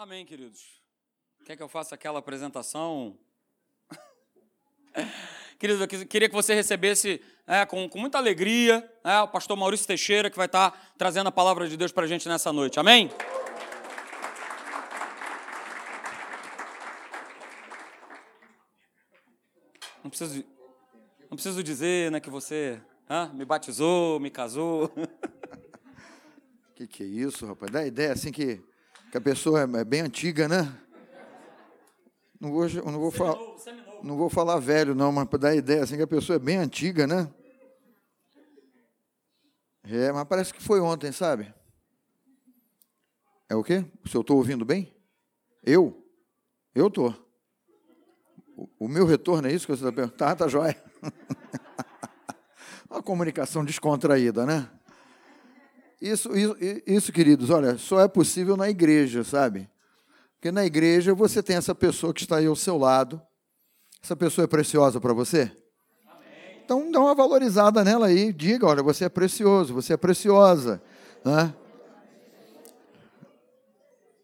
Amém, queridos. Quer que eu faça aquela apresentação? Queridos, eu queria que você recebesse é, com, com, muita alegria é, o pastor Maurício Teixeira, que vai estar trazendo a palavra de Deus para a gente nessa noite. Amém? Não preciso, não preciso dizer né, que você me batizou, me casou. O que, que é isso, rapaz? Dá ideia assim que que a pessoa é, é bem antiga, né? Não vou, não vou, falar, não vou falar velho, não, mas para dar ideia, assim, que a pessoa é bem antiga, né? É, mas parece que foi ontem, sabe? É o quê? Se eu estou ouvindo bem? Eu? Eu estou. O, o meu retorno é isso que você está perguntando? Tá, tá jóia. Uma comunicação descontraída, né? Isso, isso, isso, queridos, olha, só é possível na igreja, sabe? Porque na igreja você tem essa pessoa que está aí ao seu lado. Essa pessoa é preciosa para você? Amém. Então dá uma valorizada nela aí, diga, olha, você é precioso, você é preciosa. Né?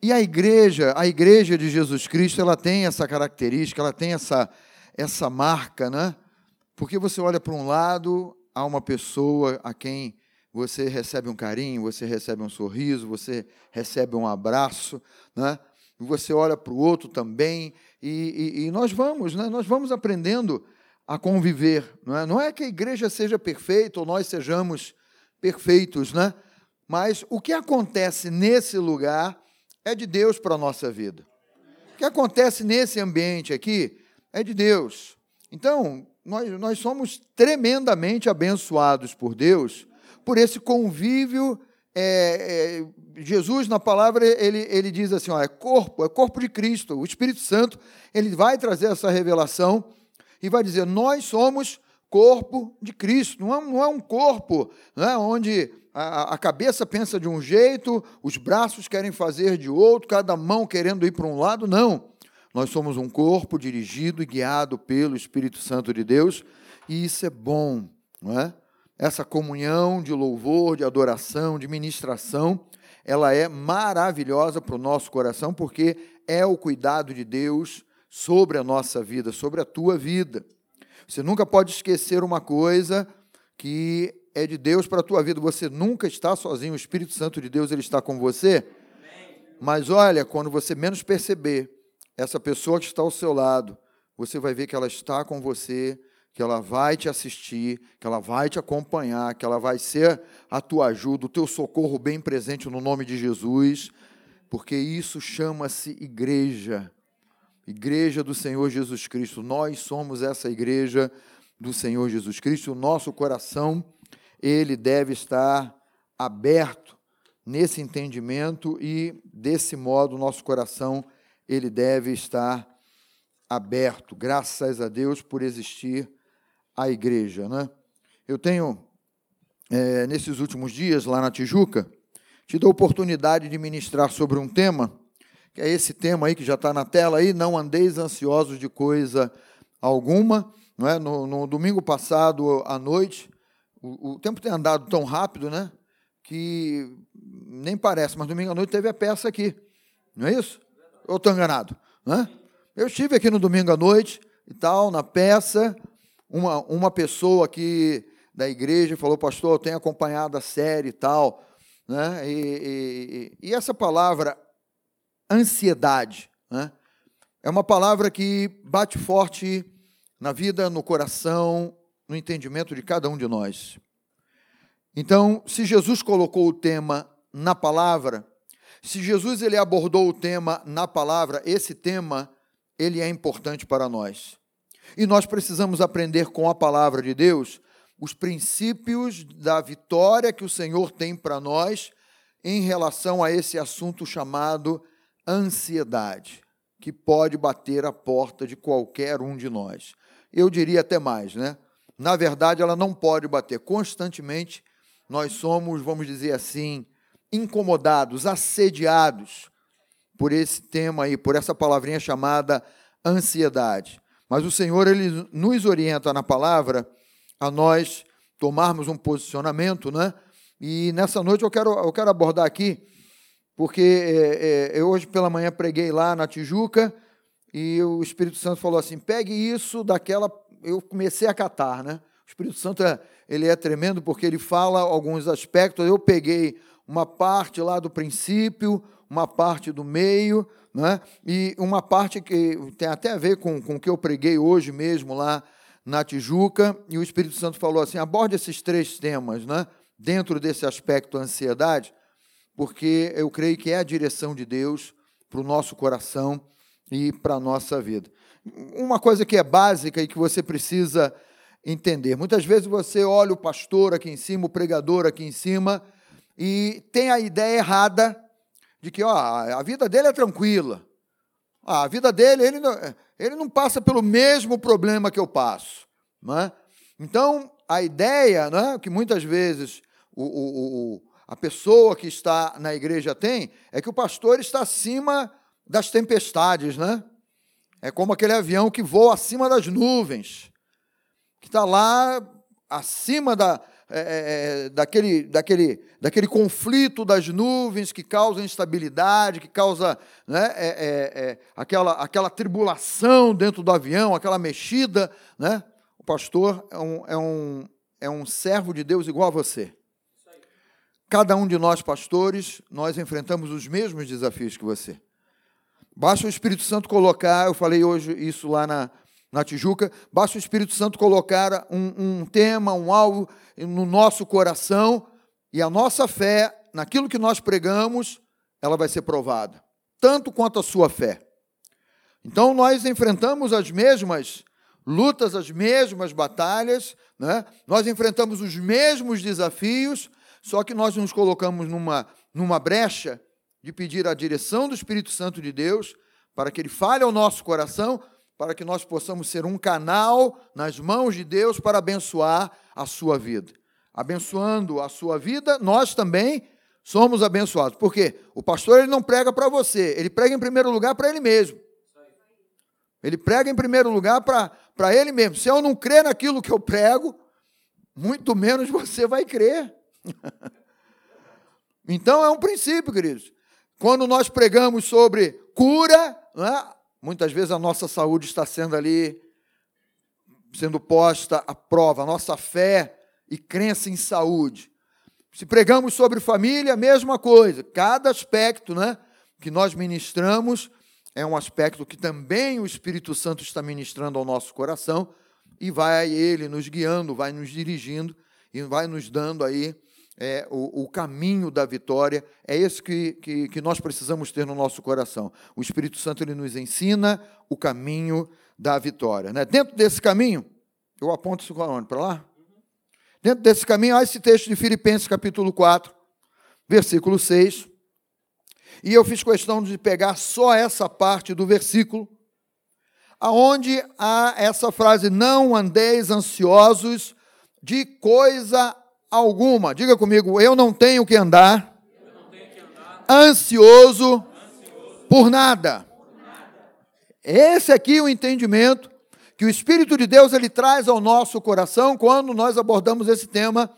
E a igreja, a igreja de Jesus Cristo, ela tem essa característica, ela tem essa, essa marca, né? Porque você olha para um lado, há uma pessoa a quem você recebe um carinho, você recebe um sorriso, você recebe um abraço, né? você olha para o outro também, e, e, e, nós vamos, né? nós vamos aprendendo a conviver. Não é? não é que a igreja seja perfeita ou nós sejamos perfeitos, né? mas o que acontece nesse lugar é de Deus para a nossa vida. O que acontece nesse ambiente aqui é de Deus. Então, nós, nós somos tremendamente abençoados por Deus por esse convívio. É, é, Jesus, na palavra, ele, ele diz assim: ó, é corpo, é corpo de Cristo. O Espírito Santo, ele vai trazer essa revelação e vai dizer: nós somos corpo de Cristo. Não é, não é um corpo né, onde a, a cabeça pensa de um jeito, os braços querem fazer de outro, cada mão querendo ir para um lado. Não. Nós somos um corpo dirigido e guiado pelo Espírito Santo de Deus, e isso é bom, não é? Essa comunhão de louvor, de adoração, de ministração, ela é maravilhosa para o nosso coração, porque é o cuidado de Deus sobre a nossa vida, sobre a tua vida. Você nunca pode esquecer uma coisa que é de Deus para a tua vida. Você nunca está sozinho, o Espírito Santo de Deus ele está com você. Mas olha, quando você menos perceber essa pessoa que está ao seu lado, você vai ver que ela está com você, que ela vai te assistir, que ela vai te acompanhar, que ela vai ser a tua ajuda, o teu socorro bem presente no nome de Jesus, porque isso chama-se igreja. Igreja do Senhor Jesus Cristo. Nós somos essa igreja do Senhor Jesus Cristo. O nosso coração, ele deve estar aberto nesse entendimento e desse modo nosso coração ele deve estar aberto. Graças a Deus por existir a igreja. Né? Eu tenho, é, nesses últimos dias, lá na Tijuca, tido a oportunidade de ministrar sobre um tema, que é esse tema aí que já está na tela aí, não andeis ansiosos de coisa alguma. Não é? no, no domingo passado à noite, o, o, tempo tem andado tão rápido, né? Que nem parece, mas domingo à noite teve a peça aqui. Não é isso? Ou estou enganado? Né? Eu estive aqui no domingo à noite e tal, na peça, uma, uma pessoa aqui da igreja falou, pastor, eu tenho acompanhado a série e tal, né? E, e, e essa palavra ansiedade, né? É uma palavra que bate forte na vida, no coração, no entendimento de cada um de nós. Então, se Jesus colocou o tema na palavra, se Jesus ele abordou o tema na palavra, esse tema ele é importante para nós. E nós precisamos aprender com a palavra de Deus os princípios da vitória que o Senhor tem para nós em relação a esse assunto chamado ansiedade, que pode bater a porta de qualquer um de nós. Eu diria até mais, né? Na verdade, ela não pode bater constantemente. Nós somos, vamos dizer assim, incomodados, assediados por esse tema aí, por essa palavrinha chamada ansiedade. Mas o Senhor ele nos orienta na palavra a nós tomarmos um posicionamento, né? E nessa noite eu quero, eu quero abordar aqui porque é, é, eu hoje pela manhã preguei lá na Tijuca e o Espírito Santo falou assim: pegue isso daquela. Eu comecei a catar, né? O Espírito Santo é, ele é tremendo porque ele fala alguns aspectos. Eu peguei uma parte lá do princípio, uma parte do meio, né? e uma parte que tem até a ver com, com o que eu preguei hoje mesmo lá na Tijuca, e o Espírito Santo falou assim: aborde esses três temas, né? dentro desse aspecto ansiedade, porque eu creio que é a direção de Deus para o nosso coração e para a nossa vida. Uma coisa que é básica e que você precisa entender: muitas vezes você olha o pastor aqui em cima, o pregador aqui em cima, e tem a ideia errada de que ó, a vida dele é tranquila. A vida dele, ele não, ele não passa pelo mesmo problema que eu passo. Não é? Então, a ideia né, que muitas vezes o, o, o, a pessoa que está na igreja tem é que o pastor está acima das tempestades, né? É como aquele avião que voa acima das nuvens, que está lá acima da, é, é, é, daquele, daquele, daquele conflito das nuvens que causa instabilidade, que causa né, é, aquela, aquela tribulação dentro do avião, aquela mexida. Né? O pastor é um, é, um, é um servo de Deus igual a você. Cada um de nós, pastores, nós enfrentamos os mesmos desafios que você. Basta o Espírito Santo colocar, eu falei hoje isso lá na, na Tijuca, basta o Espírito Santo colocar um, um tema, um algo no nosso coração e a nossa fé, naquilo que nós pregamos, ela vai ser provada, tanto quanto a sua fé. Então nós enfrentamos as mesmas lutas, as mesmas batalhas, né? nós enfrentamos os mesmos desafios, só que nós nos colocamos numa, numa brecha de pedir a direção do Espírito Santo de Deus para que ele fale ao nosso coração, para que nós possamos ser um canal nas mãos de Deus para abençoar a sua vida. Abençoando a sua vida, nós também somos abençoados. Por quê? O pastor ele não prega para você, ele prega em primeiro lugar para ele mesmo. Ele prega em primeiro lugar para ele mesmo. Se eu não crer naquilo que eu prego, muito menos você vai crer. então é um princípio, queridos. Quando nós pregamos sobre cura, né, muitas vezes a nossa saúde está sendo ali, sendo posta à prova, a nossa fé e crença em saúde. Se pregamos sobre família, mesma coisa. Cada aspecto né, que nós ministramos é um aspecto que também o Espírito Santo está ministrando ao nosso coração e vai ele nos guiando, vai nos dirigindo e vai nos dando aí é, o, o, caminho da vitória, é esse que, que, que, nós precisamos ter no nosso coração. O Espírito Santo ele nos ensina o caminho da vitória. Né? Dentro desse caminho, eu aponto isso? Para lá? Dentro desse caminho, há esse texto de Filipenses, capítulo 4, versículo 6. E eu fiz questão de pegar só essa parte do versículo, aonde há essa frase: Não andeis ansiosos de coisa alguma. Diga comigo, eu não tenho que andar, que andar ansioso, ansioso por, nada. por nada. Esse aqui é o entendimento que o Espírito de Deus ele traz ao nosso coração quando nós abordamos esse tema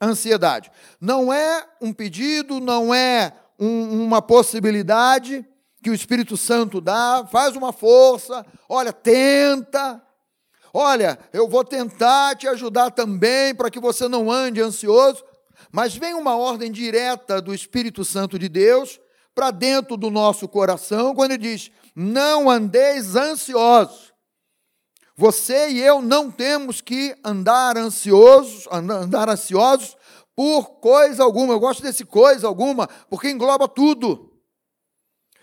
ansiedade. Não é um pedido, não é um, uma possibilidade que o Espírito Santo dá, faz uma força, olha, tenta, Olha, eu vou tentar te ajudar também para que você não ande ansioso, mas vem uma ordem direta do Espírito Santo de Deus para dentro do nosso coração, quando ele diz: Não andeis ansiosos. Você e eu não temos que andar ansiosos, andar ansiosos por coisa alguma. Eu gosto desse coisa alguma, porque engloba tudo.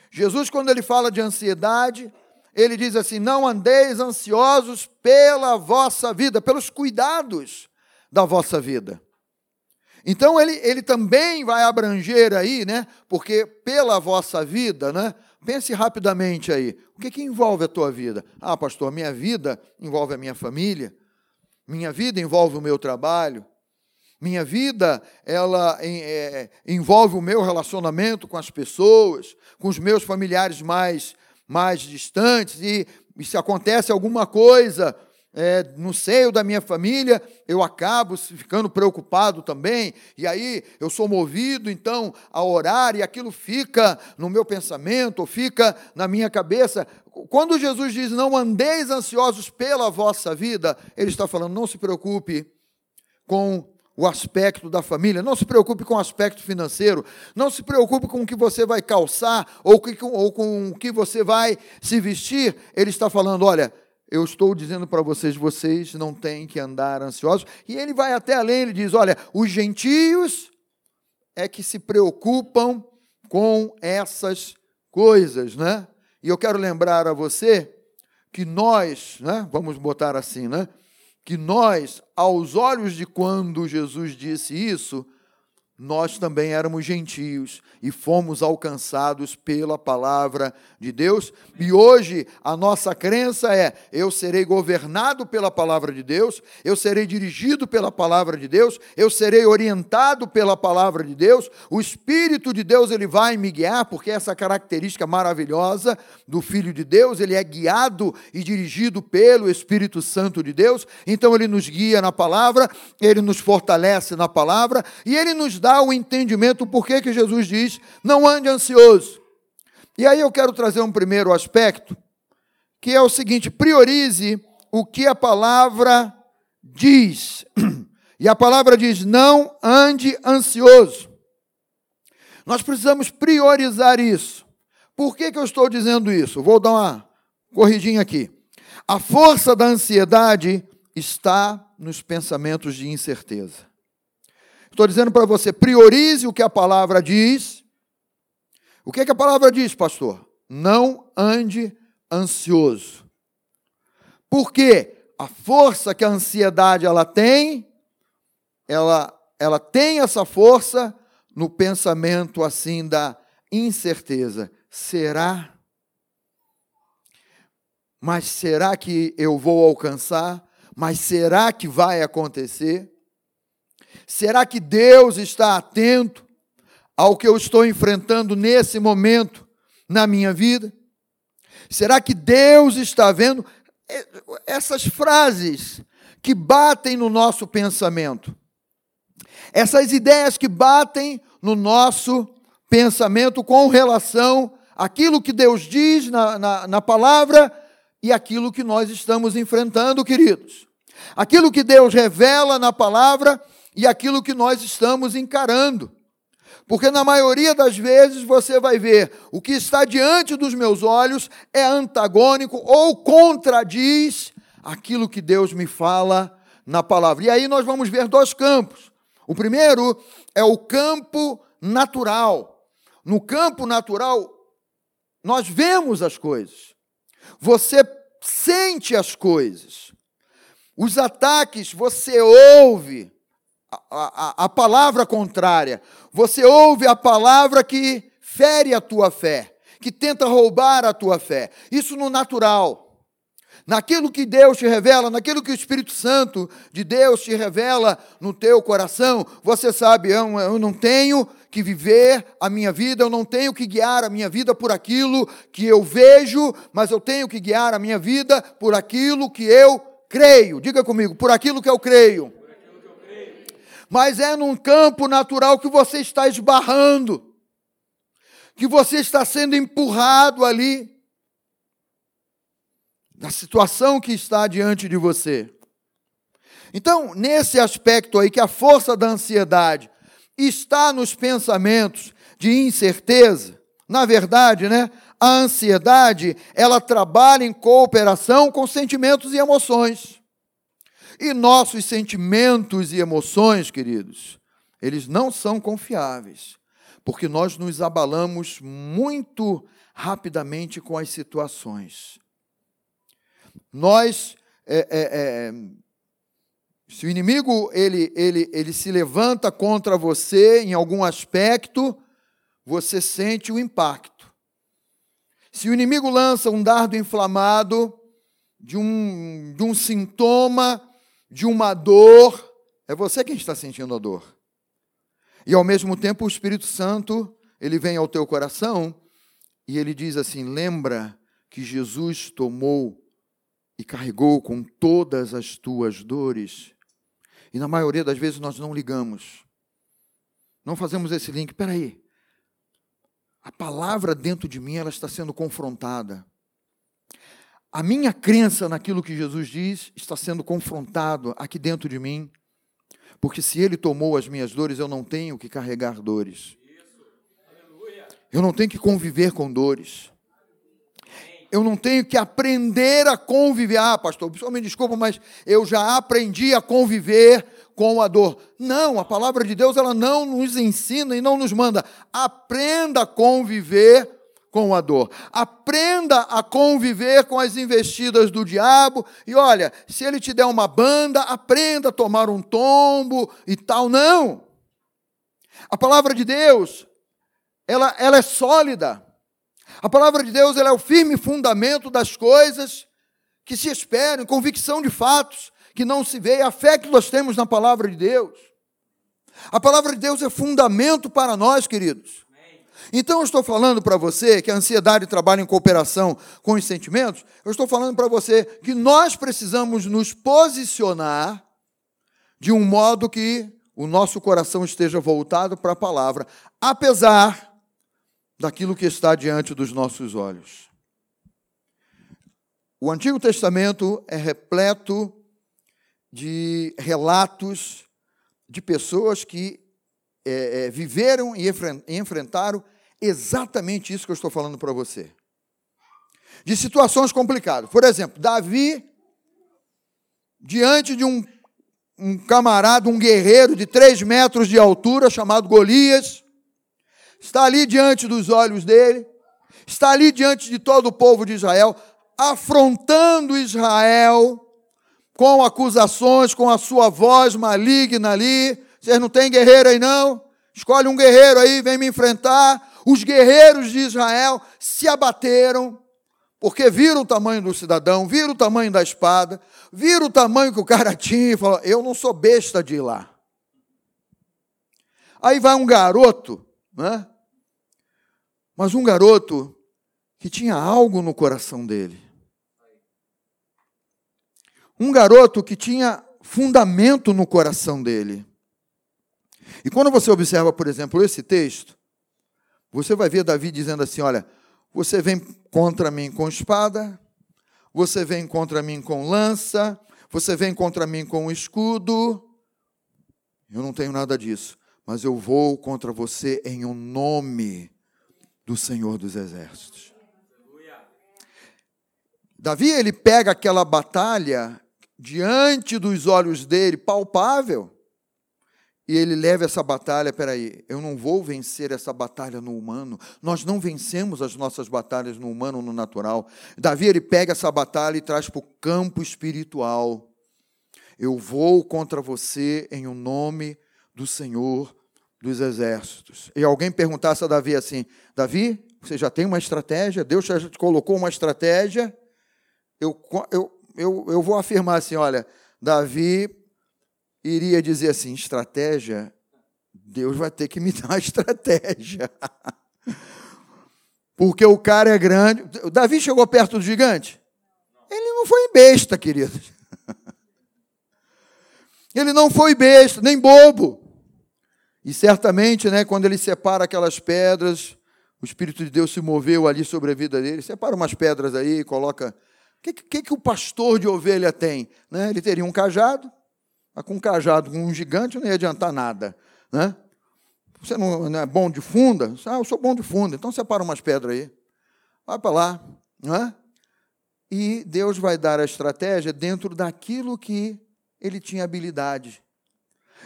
Jesus, quando ele fala de ansiedade, ele diz assim: Não andeis ansiosos pela vossa vida, pelos cuidados da vossa vida. Então ele, ele também vai abranger aí, né? Porque pela vossa vida, né? Pense rapidamente aí. O que, que envolve a tua vida? Ah, pastor, minha vida envolve a minha família. Minha vida envolve o meu trabalho. Minha vida, ela é, envolve o meu relacionamento com as pessoas, com os meus familiares mais mais distantes, e, e se acontece alguma coisa, é, no seio da minha família, eu acabo ficando preocupado também, e aí eu sou movido então a orar, e aquilo fica no meu pensamento, fica na minha cabeça. Quando Jesus diz não andeis ansiosos pela vossa vida, ele está falando, não se preocupe com o aspecto da família, não se preocupe com o aspecto financeiro, não se preocupe com o que você vai calçar ou, ou com o que você vai se vestir. Ele está falando: olha, eu estou dizendo para vocês, vocês não têm que andar ansiosos. E ele vai até além, ele diz: olha, os gentios é que se preocupam com essas coisas, né? E eu quero lembrar a você que nós, né, vamos botar assim, né, que nós, aos olhos de quando Jesus disse isso, nós também éramos gentios e fomos alcançados pela palavra de Deus. E hoje a nossa crença é: eu serei governado pela palavra de Deus, eu serei dirigido pela palavra de Deus, eu serei orientado pela palavra de Deus. O Espírito de Deus ele vai me guiar, porque essa característica maravilhosa do Filho de Deus, ele é guiado e dirigido pelo Espírito Santo de Deus. Então ele nos guia na palavra, ele nos fortalece na palavra e ele nos dá dá o entendimento por que Jesus diz: não ande ansioso. E aí eu quero trazer um primeiro aspecto, que é o seguinte: priorize o que a palavra diz. E a palavra diz: não ande ansioso. Nós precisamos priorizar isso. Por que, que eu estou dizendo isso? Vou dar uma corridinha aqui. A força da ansiedade está nos pensamentos de incerteza. Estou dizendo para você, priorize o que a palavra diz. O que, é que a palavra diz, pastor? Não ande ansioso. Porque a força que a ansiedade ela tem, ela, ela tem essa força no pensamento assim da incerteza. Será? Mas será que eu vou alcançar? Mas será que vai acontecer? Será que Deus está atento ao que eu estou enfrentando nesse momento na minha vida? Será que Deus está vendo essas frases que batem no nosso pensamento? Essas ideias que batem no nosso pensamento com relação àquilo que Deus diz na, na, na palavra e aquilo que nós estamos enfrentando, queridos. Aquilo que Deus revela na palavra e aquilo que nós estamos encarando. Porque na maioria das vezes você vai ver o que está diante dos meus olhos é antagônico ou contradiz aquilo que Deus me fala na palavra. E aí nós vamos ver dois campos. O primeiro é o campo natural. No campo natural, nós vemos as coisas. Você sente as coisas. Os ataques você ouve a, a, palavra contrária. Você ouve a palavra que fere a tua fé, que tenta roubar a tua fé. Isso no natural. Naquilo que Deus te revela, naquilo que o Espírito Santo de Deus te revela no teu coração, você sabe, eu, eu não tenho que viver a minha vida, eu não tenho que guiar a minha vida por aquilo que eu vejo, mas eu tenho que guiar a minha vida por aquilo que eu creio. Diga comigo, por aquilo que eu creio mas é num campo natural que você está esbarrando, que você está sendo empurrado ali, na situação que está diante de você. Então, nesse aspecto aí, que a força da ansiedade está nos pensamentos de incerteza, na verdade, né? A ansiedade, ela trabalha em cooperação com sentimentos e emoções. E nossos sentimentos e emoções, queridos, eles não são confiáveis, porque nós nos abalamos muito rapidamente com as situações. Nós, é, é, é, se o inimigo ele, ele, ele se levanta contra você em algum aspecto, você sente o impacto. Se o inimigo lança um dardo inflamado de um, de um sintoma de uma dor, é você quem está sentindo a dor. E ao mesmo tempo o Espírito Santo, ele vem ao teu coração e ele diz assim: lembra que Jesus tomou e carregou com todas as tuas dores. E na maioria das vezes nós não ligamos. Não fazemos esse link. Espera aí. A palavra dentro de mim ela está sendo confrontada. A minha crença naquilo que Jesus diz está sendo confrontado aqui dentro de mim. Porque se ele tomou as minhas dores, eu não tenho que carregar dores. Eu não tenho que conviver com dores eu não tenho que aprender a conviver. Ah, pastor, só me desculpa, mas eu já aprendi a conviver com a dor. Não, a palavra de Deus ela não nos ensina e não nos manda. Aprenda a conviver com a dor. Aprenda a conviver com as investidas do diabo. E olha, se ele te der uma banda, aprenda a tomar um tombo e tal. Não. A palavra de Deus, ela, ela é sólida. A palavra de Deus é o firme fundamento das coisas que se esperam, convicção de fatos que não se vê, a fé que nós temos na palavra de Deus. A palavra de Deus é fundamento para nós, queridos. Então eu estou falando para você que a ansiedade trabalha em cooperação com os sentimentos, eu estou falando para você que nós precisamos nos posicionar de um modo que o nosso coração esteja voltado para a palavra, apesar daquilo que está diante dos nossos olhos. O Antigo Testamento é repleto de relatos de pessoas que é, é, viveram e enfrentaram exatamente isso que eu estou falando para você. De situações complicadas. Por exemplo, Davi, diante de um, um camarada, um guerreiro de três metros de altura, chamado Golias, está ali diante dos olhos dele, está ali diante de todo o povo de Israel, afrontando Israel com acusações, com a sua voz maligna ali. Vocês não têm guerreiro aí não? Escolhe um guerreiro aí, vem me enfrentar. Os guerreiros de Israel se abateram, porque viram o tamanho do cidadão, viram o tamanho da espada, viram o tamanho que o cara tinha e falaram: Eu não sou besta de ir lá. Aí vai um garoto né? Mas um garoto que tinha algo no coração dele. Um garoto que tinha fundamento no coração dele. E quando você observa, por exemplo, esse texto, você vai ver Davi dizendo assim: Olha, você vem contra mim com espada, você vem contra mim com lança, você vem contra mim com escudo. Eu não tenho nada disso mas eu vou contra você em o um nome do Senhor dos Exércitos. Davi, ele pega aquela batalha diante dos olhos dele, palpável, e ele leva essa batalha, peraí, eu não vou vencer essa batalha no humano, nós não vencemos as nossas batalhas no humano, no natural. Davi, ele pega essa batalha e traz para o campo espiritual. Eu vou contra você em o um nome do Senhor dos exércitos. E alguém perguntasse a Davi assim: Davi, você já tem uma estratégia? Deus já te colocou uma estratégia? Eu, eu, eu, eu vou afirmar assim: olha, Davi iria dizer assim: estratégia? Deus vai ter que me dar uma estratégia. Porque o cara é grande. Davi chegou perto do gigante? Ele não foi besta, querido. Ele não foi besta, nem bobo. E certamente, né, quando ele separa aquelas pedras, o Espírito de Deus se moveu ali sobre a vida dele. Separa umas pedras aí, coloca. O que, que, que o pastor de ovelha tem? Né? Ele teria um cajado, com um cajado, com um gigante, não ia adiantar nada. Né? Você não, não é bom de funda? Ah, eu sou bom de funda, então separa umas pedras aí. Vai para lá. Né? E Deus vai dar a estratégia dentro daquilo que ele tinha habilidade.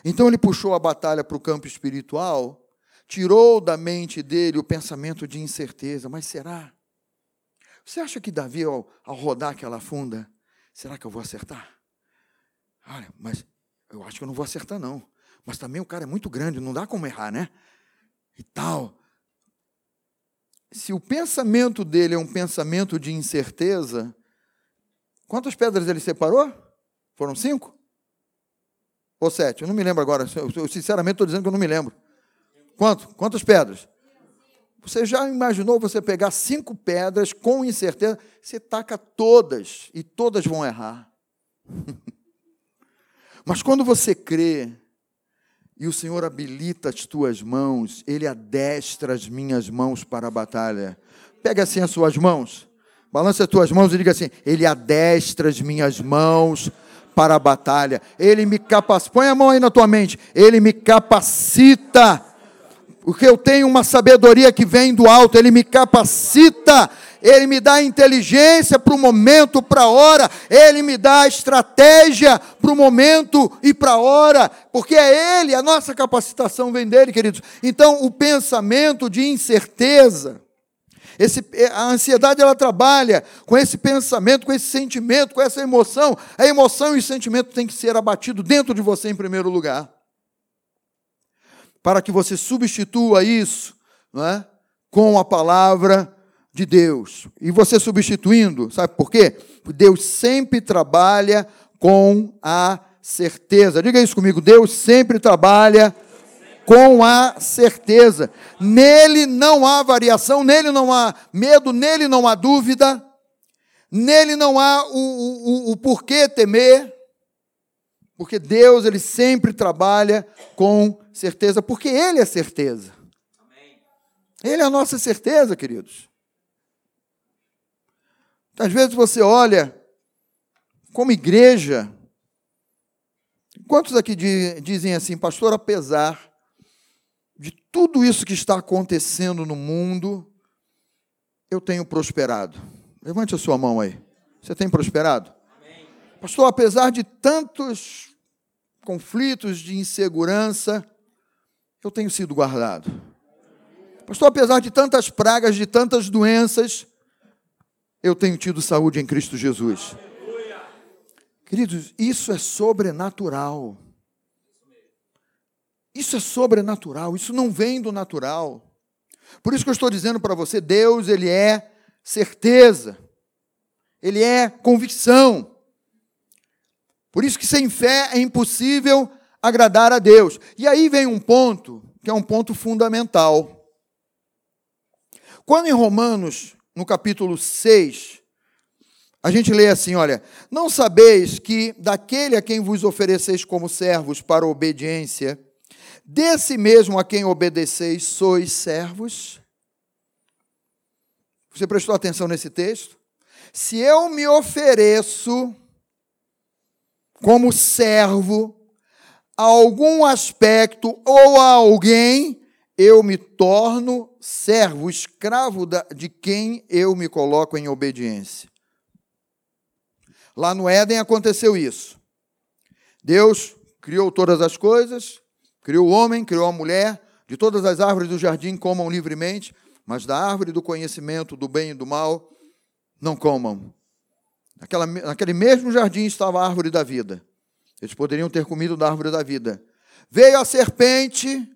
Então ele puxou a batalha para o campo espiritual, tirou da mente dele o pensamento de incerteza. Mas será? Você acha que Davi, ao, ao rodar aquela funda, será que eu vou acertar? Olha, mas eu acho que eu não vou acertar, não. Mas também o cara é muito grande, não dá como errar, né? E tal. Se o pensamento dele é um pensamento de incerteza, quantas pedras ele separou? Foram cinco? Ou sete? Eu não me lembro agora. Eu, sinceramente estou dizendo que eu não me lembro. Quanto? Quantas pedras? Você já imaginou você pegar cinco pedras com incerteza? Você taca todas e todas vão errar. Mas quando você crê e o Senhor habilita as tuas mãos, Ele adestra as minhas mãos para a batalha. Pega assim as suas mãos, balance as tuas mãos e diga assim: Ele adestra as minhas mãos para a batalha. Ele me capacita. Põe a mão aí na tua mente. Ele me capacita porque eu tenho uma sabedoria que vem do alto, Ele me capacita, Ele me dá inteligência para o momento, para a hora, Ele me dá estratégia para o momento e para a hora, porque é Ele, a nossa capacitação vem dele, queridos. Então, o pensamento de incerteza, esse, a ansiedade ela trabalha com esse pensamento, com esse sentimento, com essa emoção. A emoção e o sentimento têm que ser abatido dentro de você em primeiro lugar para que você substitua isso não é? com a palavra de Deus. E você substituindo, sabe por quê? Deus sempre trabalha com a certeza. Diga isso comigo. Deus sempre trabalha com a certeza. Nele não há variação, nele não há medo, nele não há dúvida, nele não há o, o, o porquê temer. Porque Deus, ele sempre trabalha com certeza, porque ele é certeza. Ele é a nossa certeza, queridos. Às vezes você olha como igreja, quantos aqui dizem assim, pastor, apesar de tudo isso que está acontecendo no mundo, eu tenho prosperado. Levante a sua mão aí. Você tem prosperado? Amém. Pastor, apesar de tantos conflitos de insegurança, eu tenho sido guardado. Pastor, apesar de tantas pragas, de tantas doenças, eu tenho tido saúde em Cristo Jesus. Queridos, isso é sobrenatural. Isso é sobrenatural, isso não vem do natural. Por isso que eu estou dizendo para você, Deus, ele é certeza. Ele é convicção. Por isso que sem fé é impossível agradar a Deus. E aí vem um ponto, que é um ponto fundamental. Quando em Romanos, no capítulo 6, a gente lê assim: olha, não sabeis que daquele a quem vos ofereceis como servos para obediência, desse mesmo a quem obedeceis sois servos? Você prestou atenção nesse texto? Se eu me ofereço como servo a algum aspecto ou a alguém, eu me torno servo, escravo de quem eu me coloco em obediência. Lá no Éden aconteceu isso. Deus criou todas as coisas, criou o homem, criou a mulher, de todas as árvores do jardim comam livremente, mas da árvore do conhecimento do bem e do mal não comam, Naquela, naquele mesmo jardim estava a árvore da vida. Eles poderiam ter comido da árvore da vida. Veio a serpente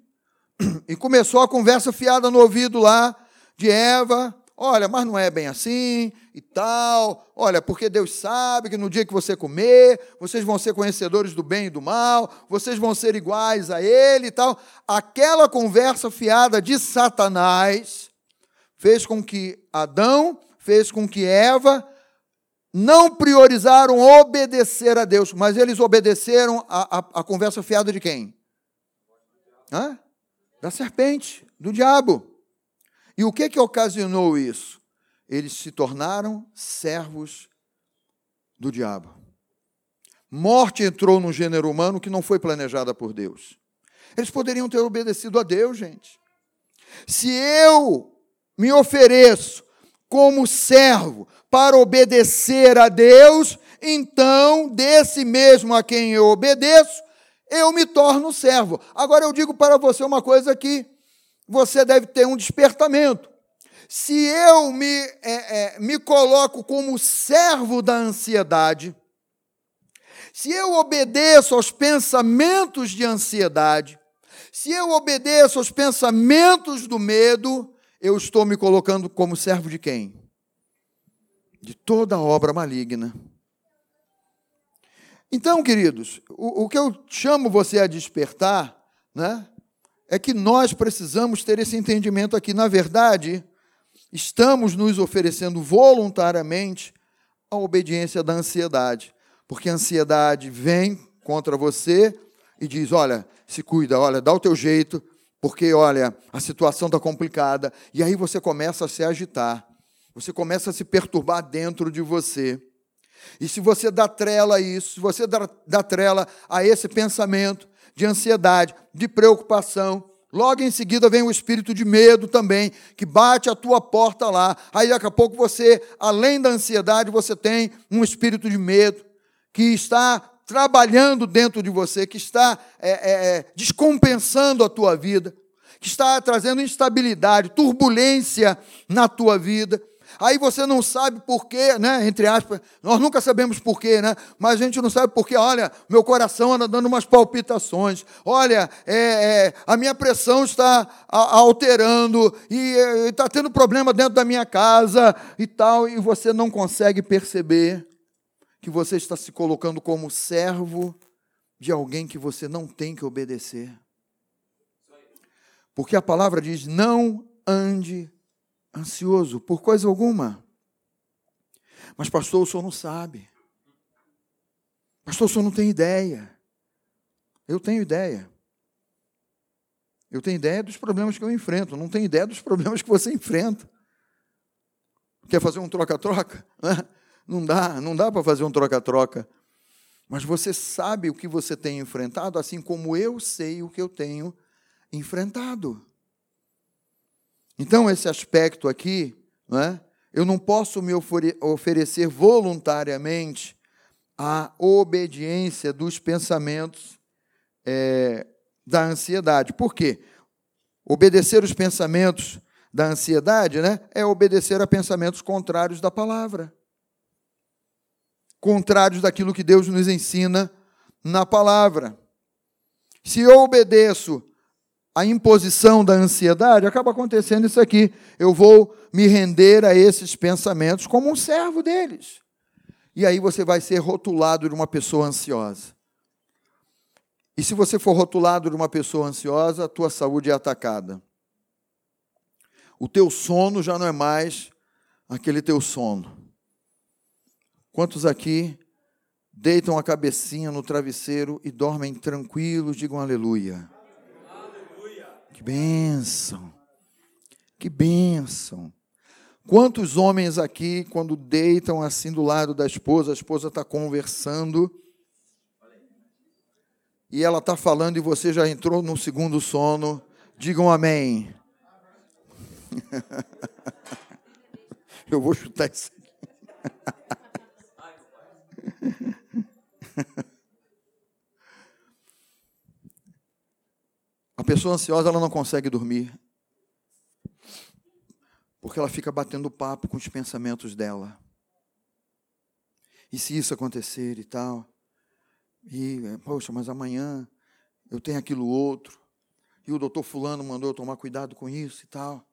e começou a conversa fiada no ouvido lá de Eva. Olha, mas não é bem assim e tal. Olha, porque Deus sabe que no dia que você comer, vocês vão ser conhecedores do bem e do mal, vocês vão ser iguais a Ele e tal. Aquela conversa fiada de Satanás fez com que Adão, fez com que Eva não priorizaram obedecer a Deus, mas eles obedeceram a, a, a conversa fiada de quem? Hã? Da serpente, do diabo. E o que que ocasionou isso? Eles se tornaram servos do diabo. Morte entrou no gênero humano que não foi planejada por Deus. Eles poderiam ter obedecido a Deus, gente. Se eu me ofereço como servo para obedecer a Deus, então desse mesmo a quem eu obedeço, eu me torno servo. Agora eu digo para você uma coisa que você deve ter um despertamento. Se eu me, é, é, me coloco como servo da ansiedade, se eu obedeço aos pensamentos de ansiedade, se eu obedeço aos pensamentos do medo, eu estou me colocando como servo de quem? De toda obra maligna. Então, queridos, o, o que eu chamo você a despertar, né, é que nós precisamos ter esse entendimento aqui. Na verdade, estamos nos oferecendo voluntariamente a obediência da ansiedade, porque a ansiedade vem contra você e diz: olha, se cuida, olha, dá o teu jeito, porque olha, a situação está complicada. E aí você começa a se agitar, você começa a se perturbar dentro de você. E se você dá trela a isso, se você dá, dá trela a esse pensamento de ansiedade, de preocupação, Logo em seguida vem o espírito de medo também, que bate a tua porta lá. Aí daqui a pouco você, além da ansiedade, você tem um espírito de medo que está trabalhando dentro de você, que está é, é, é descompensando a tua vida, que está trazendo instabilidade, turbulência na tua vida. Aí você não sabe porquê, né? Entre aspas, nós nunca sabemos porquê, né? Mas a gente não sabe porquê. Olha, meu coração anda dando umas palpitações. Olha, é, é, a minha pressão está alterando e está tendo problema dentro da minha casa e tal. E você não consegue perceber que você está se colocando como servo de alguém que você não tem que obedecer. Porque a palavra diz: não ande ansioso por coisa alguma. Mas, pastor, o senhor não sabe. Pastor, o senhor não tem ideia. Eu tenho ideia. Eu tenho ideia dos problemas que eu enfrento, não tenho ideia dos problemas que você enfrenta. Quer fazer um troca-troca? Não dá, não dá para fazer um troca-troca. Mas você sabe o que você tem enfrentado, assim como eu sei o que eu tenho enfrentado. Então, esse aspecto aqui, não é? eu não posso me oferecer voluntariamente à obediência dos pensamentos é, da ansiedade. Por quê? Obedecer os pensamentos da ansiedade né, é obedecer a pensamentos contrários da palavra contrários daquilo que Deus nos ensina na palavra. Se eu obedeço a imposição da ansiedade, acaba acontecendo isso aqui. Eu vou me render a esses pensamentos como um servo deles. E aí você vai ser rotulado de uma pessoa ansiosa. E se você for rotulado de uma pessoa ansiosa, a tua saúde é atacada. O teu sono já não é mais aquele teu sono. Quantos aqui deitam a cabecinha no travesseiro e dormem tranquilos? Digam aleluia. Bênção! Que bênção! Quantos homens aqui, quando deitam assim do lado da esposa, a esposa está conversando e ela está falando e você já entrou no segundo sono? Digam amém. Eu vou chutar isso aqui. A pessoa ansiosa ela não consegue dormir. Porque ela fica batendo papo com os pensamentos dela. E se isso acontecer e tal? E, poxa, mas amanhã eu tenho aquilo outro. E o doutor Fulano mandou eu tomar cuidado com isso e tal.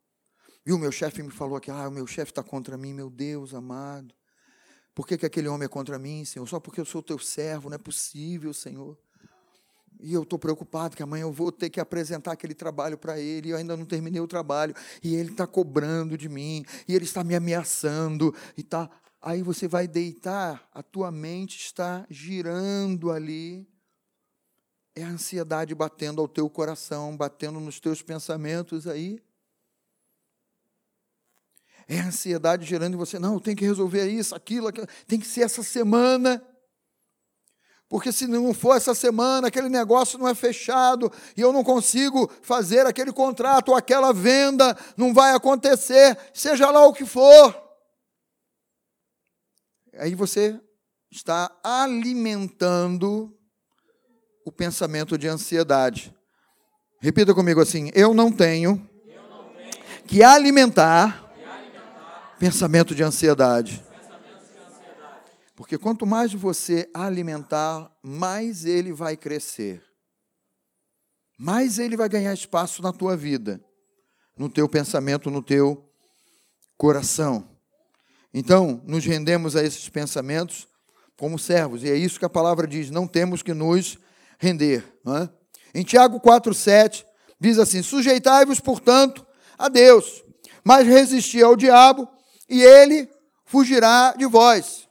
E o meu chefe me falou que ah, o meu chefe está contra mim, meu Deus amado. Por que, que aquele homem é contra mim, Senhor? Só porque eu sou teu servo, não é possível, Senhor. E eu estou preocupado que amanhã eu vou ter que apresentar aquele trabalho para ele, e eu ainda não terminei o trabalho, e ele está cobrando de mim, e ele está me ameaçando, e tá. Aí você vai deitar, a tua mente está girando ali. É a ansiedade batendo ao teu coração, batendo nos teus pensamentos aí. É a ansiedade gerando em você. Não, tenho que resolver isso, aquilo, aquilo. Tem que ser essa semana. Porque se não for essa semana, aquele negócio não é fechado e eu não consigo fazer aquele contrato, aquela venda, não vai acontecer, seja lá o que for. Aí você está alimentando o pensamento de ansiedade. Repita comigo assim: eu não tenho, eu não tenho que alimentar Pensamento de ansiedade. Porque quanto mais você alimentar, mais ele vai crescer. Mais ele vai ganhar espaço na tua vida, no teu pensamento, no teu coração. Então, nos rendemos a esses pensamentos como servos, e é isso que a palavra diz: não temos que nos render. É? Em Tiago 4,7, Diz assim: Sujeitai-vos, portanto, a Deus, mas resisti ao diabo, e ele fugirá de vós.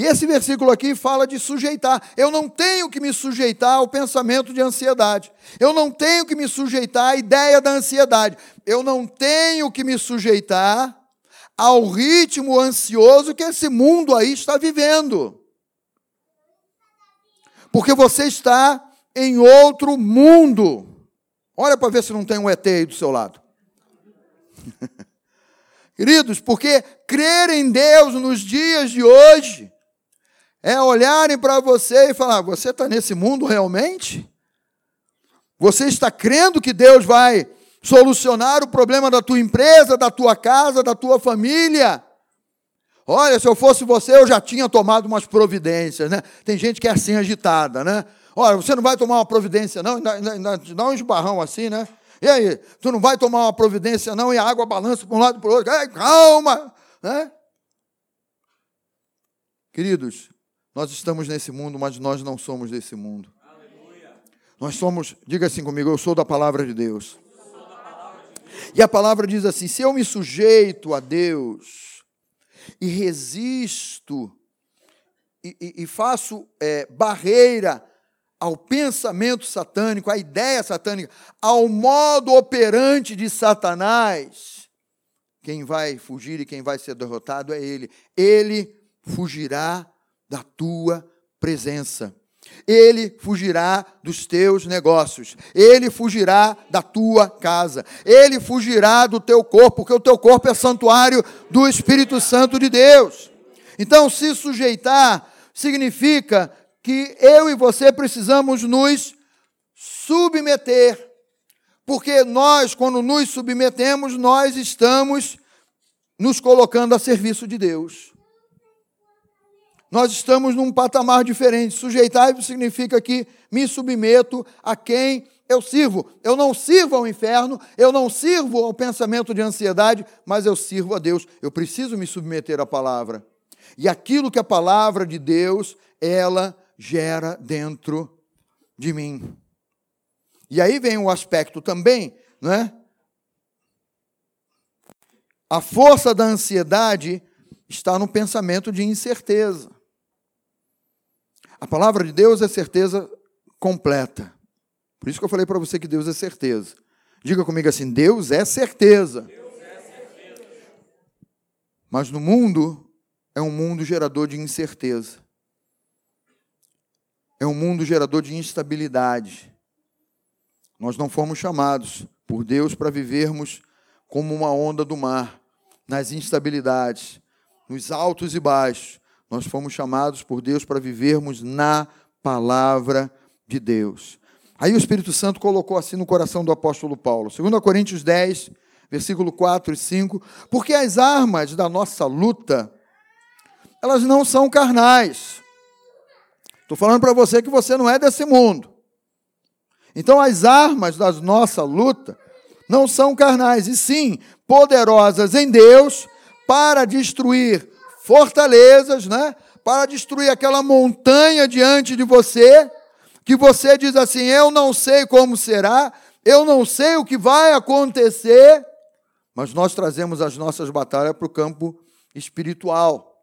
E esse versículo aqui fala de sujeitar. Eu não tenho que me sujeitar ao pensamento de ansiedade. Eu não tenho que me sujeitar à ideia da ansiedade. Eu não tenho que me sujeitar ao ritmo ansioso que esse mundo aí está vivendo. Porque você está em outro mundo. Olha para ver se não tem um ET aí do seu lado. Queridos, porque crer em Deus nos dias de hoje é olharem para você e falar: você está nesse mundo realmente? Você está crendo que Deus vai solucionar o problema da tua empresa, da tua casa, da tua família? Olha, se eu fosse você, eu já tinha tomado umas providências, né? Tem gente que é assim agitada, né? Olha, você não vai tomar uma providência, não? Dá um esbarrão assim, né? E aí, tu não vai tomar uma providência, não? E a água balança para um lado e para o outro. Ei, calma! Né? Queridos, nós estamos nesse mundo, mas nós não somos desse mundo. Aleluia. Nós somos, diga assim comigo, eu sou da palavra de Deus. E a palavra diz assim: se eu me sujeito a Deus e resisto e, e, e faço é, barreira ao pensamento satânico, à ideia satânica, ao modo operante de Satanás, quem vai fugir e quem vai ser derrotado é ele. Ele fugirá da tua presença. Ele fugirá dos teus negócios, ele fugirá da tua casa, ele fugirá do teu corpo, porque o teu corpo é santuário do Espírito Santo de Deus. Então, se sujeitar significa que eu e você precisamos nos submeter. Porque nós, quando nos submetemos, nós estamos nos colocando a serviço de Deus. Nós estamos num patamar diferente. Sujeitar significa que me submeto a quem eu sirvo. Eu não sirvo ao inferno, eu não sirvo ao pensamento de ansiedade, mas eu sirvo a Deus. Eu preciso me submeter à palavra. E aquilo que a palavra de Deus, ela gera dentro de mim. E aí vem o aspecto também, não é? A força da ansiedade está no pensamento de incerteza. A palavra de Deus é certeza completa. Por isso que eu falei para você que Deus é certeza. Diga comigo assim: Deus é certeza. Deus é certeza. Mas no mundo é um mundo gerador de incerteza é um mundo gerador de instabilidade. Nós não fomos chamados por Deus para vivermos como uma onda do mar, nas instabilidades, nos altos e baixos. Nós fomos chamados por Deus para vivermos na palavra de Deus. Aí o Espírito Santo colocou assim no coração do apóstolo Paulo, 2 Coríntios 10, versículo 4 e 5, porque as armas da nossa luta, elas não são carnais, Estou falando para você que você não é desse mundo. Então, as armas da nossa luta não são carnais, e sim poderosas em Deus para destruir fortalezas, né? para destruir aquela montanha diante de você, que você diz assim: eu não sei como será, eu não sei o que vai acontecer, mas nós trazemos as nossas batalhas para o campo espiritual.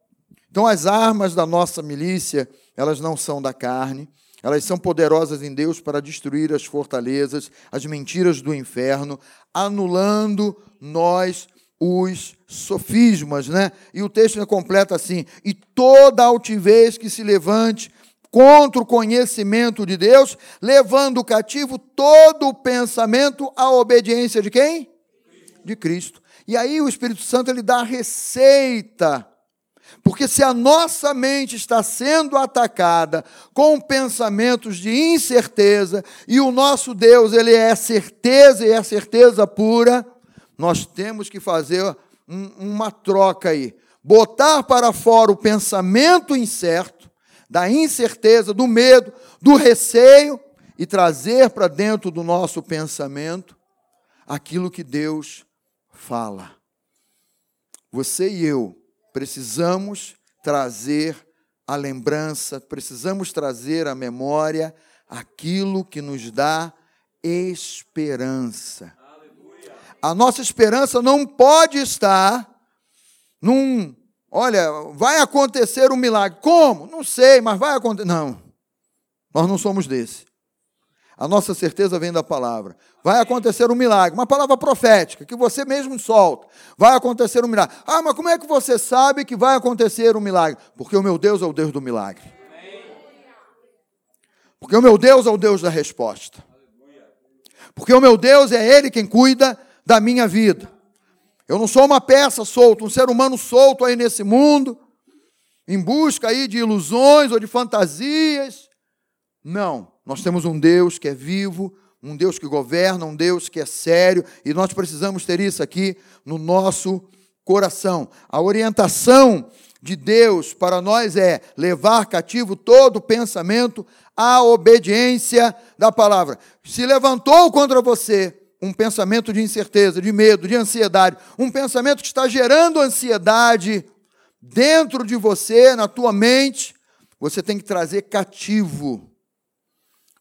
Então, as armas da nossa milícia elas não são da carne, elas são poderosas em Deus para destruir as fortalezas, as mentiras do inferno, anulando nós os sofismas, né? E o texto é completo assim: e toda altivez que se levante contra o conhecimento de Deus, levando cativo todo o pensamento à obediência de quem? De Cristo. E aí o Espírito Santo ele dá a receita porque se a nossa mente está sendo atacada com pensamentos de incerteza e o nosso Deus, ele é certeza e é certeza pura, nós temos que fazer um, uma troca aí. Botar para fora o pensamento incerto, da incerteza, do medo, do receio e trazer para dentro do nosso pensamento aquilo que Deus fala. Você e eu precisamos trazer a lembrança, precisamos trazer à memória aquilo que nos dá esperança. A nossa esperança não pode estar num, olha, vai acontecer um milagre. Como? Não sei, mas vai acontecer. Não. Nós não somos desse. A nossa certeza vem da palavra. Vai acontecer um milagre, uma palavra profética que você mesmo solta. Vai acontecer um milagre. Ah, mas como é que você sabe que vai acontecer um milagre? Porque o meu Deus é o Deus do milagre. Porque o meu Deus é o Deus da resposta. Porque o meu Deus é Ele quem cuida da minha vida. Eu não sou uma peça solta, um ser humano solto aí nesse mundo, em busca aí de ilusões ou de fantasias. Não, nós temos um Deus que é vivo, um Deus que governa, um Deus que é sério, e nós precisamos ter isso aqui no nosso coração. A orientação de Deus para nós é levar cativo todo pensamento à obediência da palavra. Se levantou contra você um pensamento de incerteza, de medo, de ansiedade, um pensamento que está gerando ansiedade dentro de você, na tua mente, você tem que trazer cativo.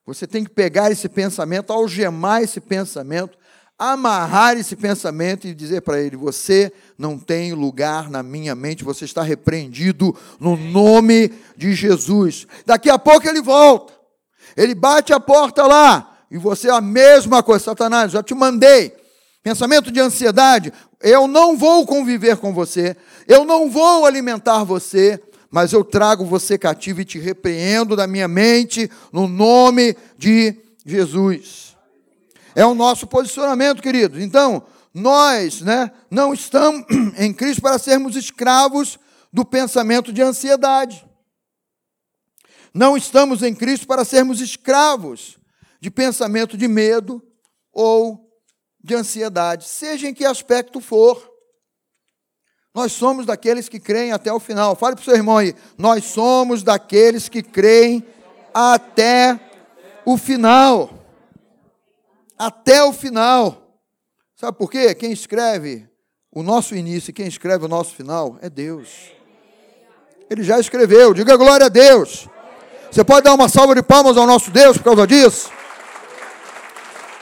Você tem que pegar esse pensamento, algemar esse pensamento, amarrar esse pensamento e dizer para ele: Você não tem lugar na minha mente, você está repreendido no nome de Jesus. Daqui a pouco ele volta, ele bate a porta lá, e você é a mesma coisa, Satanás, já te mandei. Pensamento de ansiedade, eu não vou conviver com você, eu não vou alimentar você, mas eu trago você cativo e te repreendo da minha mente, no nome de Jesus. É o nosso posicionamento, queridos. Então, nós né, não estamos em Cristo para sermos escravos do pensamento de ansiedade. Não estamos em Cristo para sermos escravos de pensamento de medo ou de ansiedade, seja em que aspecto for. Nós somos daqueles que creem até o final. Fale para o seu irmão aí. Nós somos daqueles que creem até o final. Até o final. Sabe por quê? Quem escreve o nosso início e quem escreve o nosso final é Deus. Ele já escreveu. Diga glória a Deus. Você pode dar uma salva de palmas ao nosso Deus por causa disso?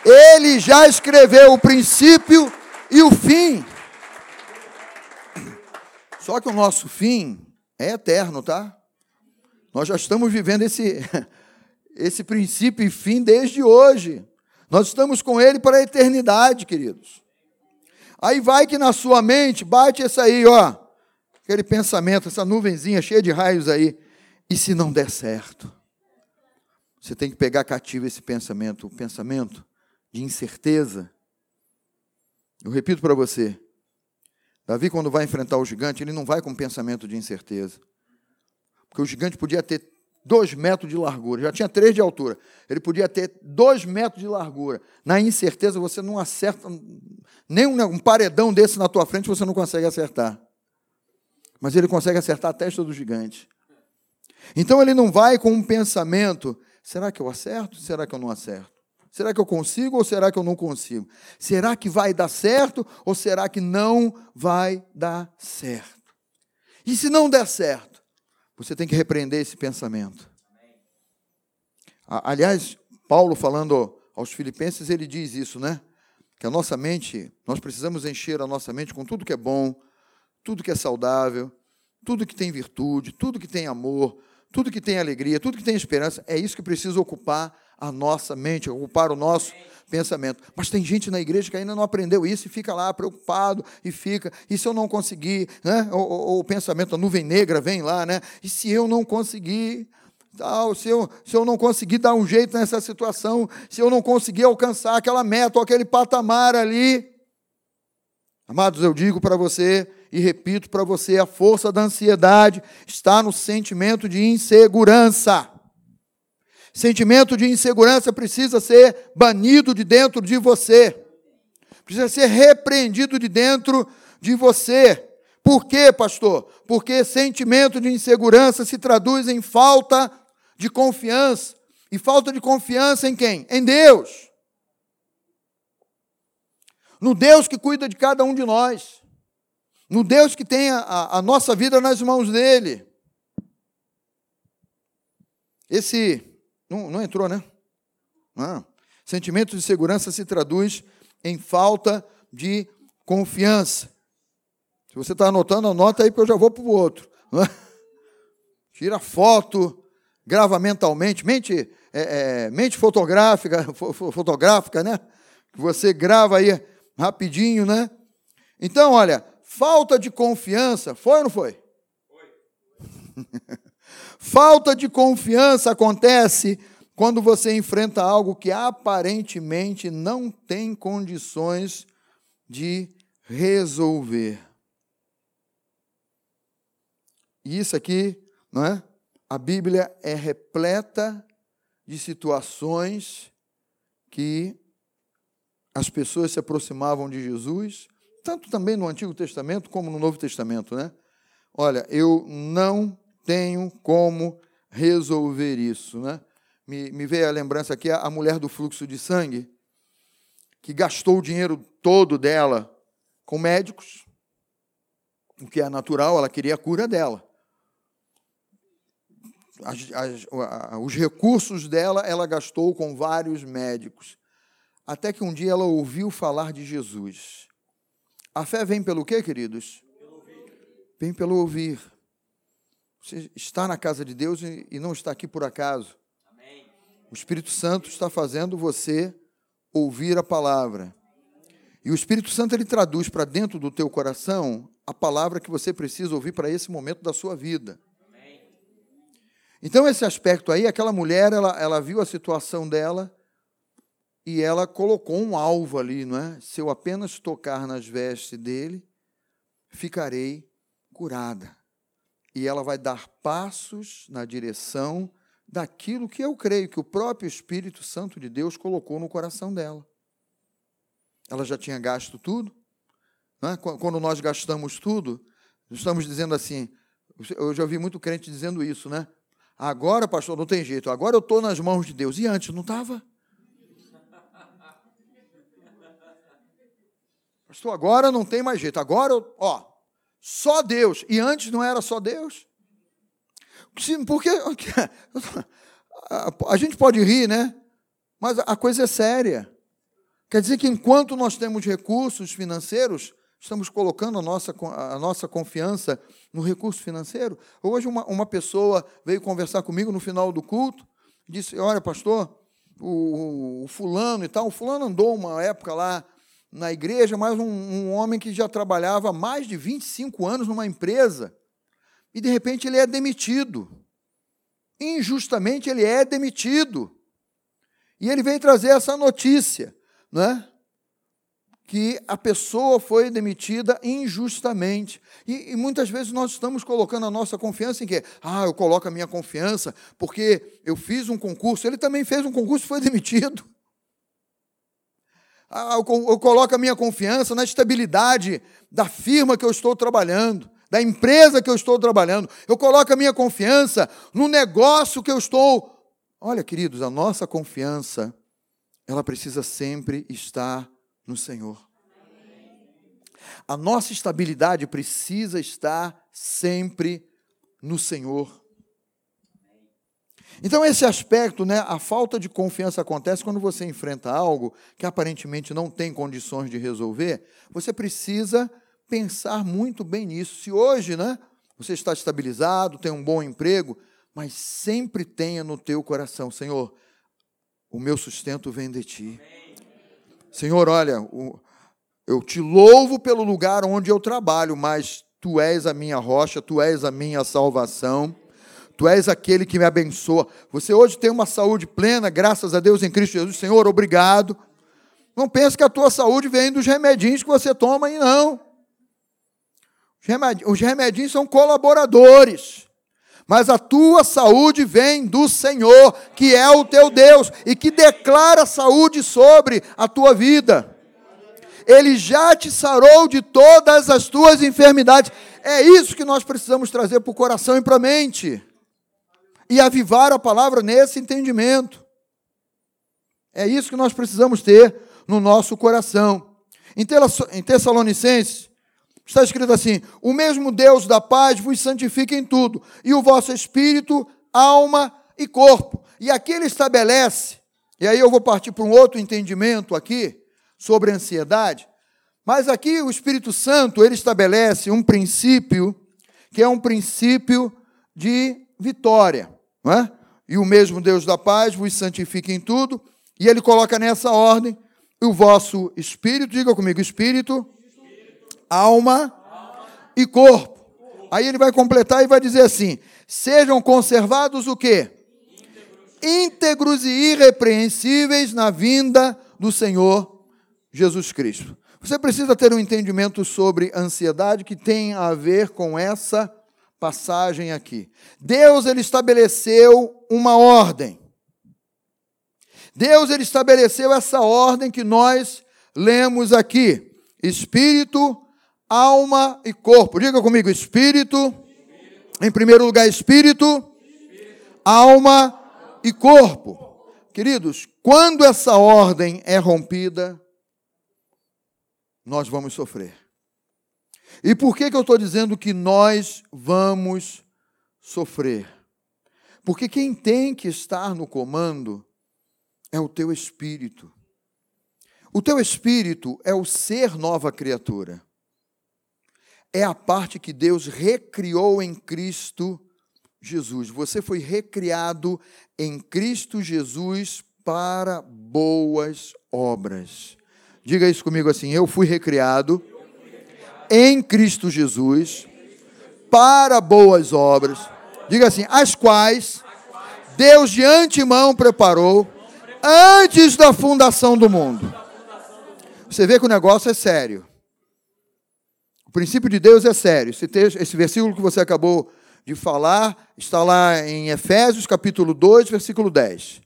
Ele já escreveu o princípio e o fim. Só que o nosso fim é eterno, tá? Nós já estamos vivendo esse, esse princípio e fim desde hoje. Nós estamos com ele para a eternidade, queridos. Aí vai que na sua mente bate essa aí, ó, aquele pensamento, essa nuvenzinha cheia de raios aí. E se não der certo? Você tem que pegar cativo esse pensamento, o pensamento de incerteza. Eu repito para você, Davi, quando vai enfrentar o gigante, ele não vai com pensamento de incerteza. Porque o gigante podia ter dois metros de largura, já tinha três de altura. Ele podia ter dois metros de largura. Na incerteza, você não acerta, nem um, paredão desse na tua frente você não consegue acertar. Mas ele consegue acertar a testa do gigante. Então ele não vai com um pensamento: será que eu acerto? Será que eu não acerto? Será que eu consigo ou será que eu não consigo? Será que vai dar certo ou será que não vai dar certo? E se não der certo, você tem que repreender esse pensamento. Aliás, Paulo falando aos filipenses, ele diz isso, né? Que a nossa mente, nós precisamos encher a nossa mente com tudo que é bom, tudo que é saudável, tudo que tem virtude, tudo que tem amor, tudo que tem alegria, tudo que tem esperança. É isso que precisa ocupar a nossa mente, ocupar o nosso pensamento. Mas tem gente na igreja que ainda não aprendeu isso e fica lá preocupado e fica, e se eu não conseguir, né? O, o, o pensamento, a nuvem negra vem lá, né? E se eu não conseguir, tal, se eu, se eu não conseguir dar um jeito nessa situação, se eu não conseguir alcançar aquela meta ou aquele patamar ali. Amados, eu digo para você e repito para você, a força da ansiedade está no sentimento de insegurança. Sentimento de insegurança precisa ser banido de dentro de você. Precisa ser repreendido de dentro de você. Por quê, pastor? Porque sentimento de insegurança se traduz em falta de confiança. E falta de confiança em quem? Em Deus. No Deus que cuida de cada um de nós. No Deus que tem a, a nossa vida nas mãos dele. Esse não, não entrou, né? Não. Sentimento de segurança se traduz em falta de confiança. Se você está anotando, anota aí, porque eu já vou para o outro. É? Tira foto, grava mentalmente, mente, é, é, mente fotográfica, fotográfica, né? Você grava aí rapidinho, né? Então, olha, falta de confiança, foi ou não foi? Foi. falta de confiança acontece quando você enfrenta algo que aparentemente não tem condições de resolver. E isso aqui, não é? A Bíblia é repleta de situações que as pessoas se aproximavam de Jesus, tanto também no Antigo Testamento como no Novo Testamento, né? Olha, eu não tenho como resolver isso, né? Me, me veio a lembrança aqui a mulher do fluxo de sangue, que gastou o dinheiro todo dela com médicos, o que é natural, ela queria a cura dela. As, as, os recursos dela ela gastou com vários médicos. Até que um dia ela ouviu falar de Jesus. A fé vem pelo quê, queridos? Pelo vem pelo ouvir. Você está na casa de Deus e não está aqui por acaso. Amém. O Espírito Santo está fazendo você ouvir a palavra. E o Espírito Santo ele traduz para dentro do teu coração a palavra que você precisa ouvir para esse momento da sua vida. Então, esse aspecto aí, aquela mulher, ela, ela viu a situação dela e ela colocou um alvo ali, não é? Se eu apenas tocar nas vestes dele, ficarei curada. E ela vai dar passos na direção daquilo que eu creio que o próprio Espírito Santo de Deus colocou no coração dela. Ela já tinha gasto tudo. É? Quando nós gastamos tudo, estamos dizendo assim. Eu já ouvi muito crente dizendo isso, né? Agora, pastor, não tem jeito. Agora eu estou nas mãos de Deus. E antes não estava? Pastor, agora não tem mais jeito. Agora, ó, só Deus. E antes não era só Deus? Porque a gente pode rir, né? Mas a coisa é séria. Quer dizer que enquanto nós temos recursos financeiros, estamos colocando a nossa, a nossa confiança no recurso financeiro. Hoje, uma, uma pessoa veio conversar comigo no final do culto, disse: Olha, pastor, o, o fulano e tal, o fulano andou uma época lá na igreja, mas um, um homem que já trabalhava mais de 25 anos numa empresa, e de repente ele é demitido. Injustamente ele é demitido. E ele veio trazer essa notícia, não é? que a pessoa foi demitida injustamente. E, e, muitas vezes nós estamos colocando a nossa confiança em quê? Ah, eu coloco a minha confiança porque eu fiz um concurso. Ele também fez um concurso e foi demitido. Eu coloco a minha confiança na estabilidade da firma que eu estou trabalhando, da empresa que eu estou trabalhando. Eu coloco a minha confiança no negócio que eu estou. Olha, queridos, a nossa confiança, ela precisa sempre estar no Senhor. A nossa estabilidade precisa estar sempre no Senhor. Então, esse aspecto, né, a falta de confiança acontece quando você enfrenta algo que aparentemente não tem condições de resolver. Você precisa pensar muito bem nisso. Se hoje né, você está estabilizado, tem um bom emprego, mas sempre tenha no teu coração, Senhor, o meu sustento vem de ti. Senhor, olha, eu te louvo pelo lugar onde eu trabalho, mas tu és a minha rocha, tu és a minha salvação. Tu és aquele que me abençoa. Você hoje tem uma saúde plena, graças a Deus em Cristo Jesus. Senhor, obrigado. Não pense que a tua saúde vem dos remedinhos que você toma aí, não. Os remedinhos são colaboradores mas a tua saúde vem do Senhor, que é o teu Deus e que declara saúde sobre a tua vida. Ele já te sarou de todas as tuas enfermidades. É isso que nós precisamos trazer para o coração e para a mente. E avivar a palavra nesse entendimento. É isso que nós precisamos ter no nosso coração. Em Tessalonicenses, Está escrito assim: O mesmo Deus da paz vos santifica em tudo, e o vosso espírito, alma e corpo. E aqui ele estabelece E aí eu vou partir para um outro entendimento aqui sobre ansiedade. Mas aqui o Espírito Santo, ele estabelece um princípio que é um princípio de vitória, não é? E o mesmo Deus da paz vos santifique em tudo, e ele coloca nessa ordem o vosso espírito, diga comigo, espírito, alma e corpo. Aí ele vai completar e vai dizer assim: sejam conservados o quê? Íntegros e irrepreensíveis na vinda do Senhor Jesus Cristo. Você precisa ter um entendimento sobre ansiedade que tem a ver com essa passagem aqui. Deus ele estabeleceu uma ordem. Deus ele estabeleceu essa ordem que nós lemos aqui: espírito, alma e corpo. Diga comigo, espírito. Em primeiro lugar, espírito, alma e corpo. Queridos, quando essa ordem é rompida, nós vamos sofrer. E por que, que eu estou dizendo que nós vamos sofrer? Porque quem tem que estar no comando é o teu espírito. O teu espírito é o ser nova criatura. É a parte que Deus recriou em Cristo Jesus. Você foi recriado em Cristo Jesus para boas obras. Diga isso comigo assim: eu fui recriado em Cristo Jesus para boas obras. Diga assim: as quais Deus de antemão preparou antes da fundação do mundo. Você vê que o negócio é sério. O princípio de Deus é sério. Esse, texto, esse versículo que você acabou de falar está lá em Efésios capítulo 2, versículo 10.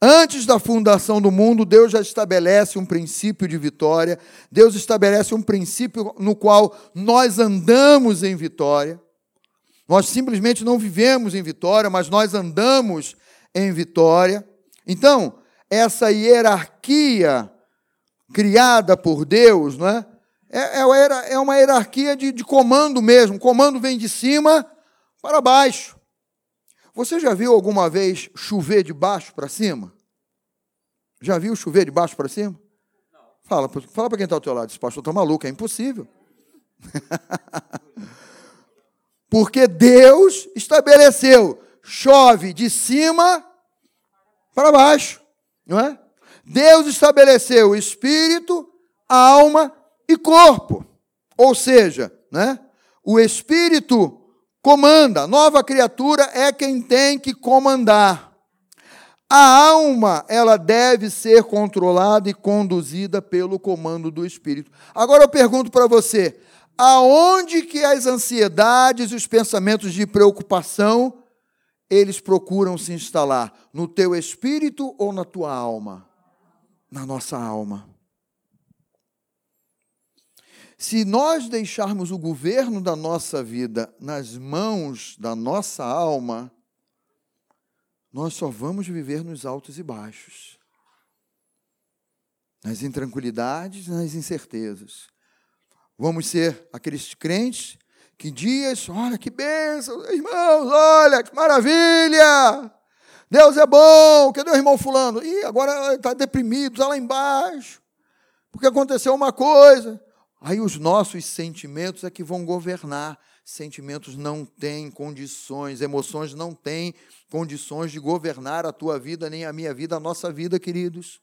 Antes da fundação do mundo, Deus já estabelece um princípio de vitória, Deus estabelece um princípio no qual nós andamos em vitória. Nós simplesmente não vivemos em vitória, mas nós andamos em vitória. Então, essa hierarquia criada por Deus, não é? É, é, é uma hierarquia de, de comando mesmo. Comando vem de cima para baixo. Você já viu alguma vez chover de baixo para cima? Já viu chover de baixo para cima? Não. Fala, fala para quem está ao teu lado, esse pastor está maluco, é impossível. Porque Deus estabeleceu, chove de cima para baixo, não é? Deus estabeleceu espírito, alma e corpo. Ou seja, né? O espírito comanda. Nova criatura é quem tem que comandar. A alma, ela deve ser controlada e conduzida pelo comando do Espírito. Agora eu pergunto para você, aonde que as ansiedades e os pensamentos de preocupação eles procuram se instalar? No teu espírito ou na tua alma? Na nossa alma. Se nós deixarmos o governo da nossa vida nas mãos da nossa alma, nós só vamos viver nos altos e baixos, nas intranquilidades, nas incertezas. Vamos ser aqueles crentes que dias, olha que bênção, irmãos, olha que maravilha, Deus é bom, cadê o irmão fulano? Ih, agora está deprimido, está lá embaixo, porque aconteceu uma coisa. Aí os nossos sentimentos é que vão governar. Sentimentos não têm condições, emoções não têm condições de governar a tua vida, nem a minha vida, a nossa vida, queridos.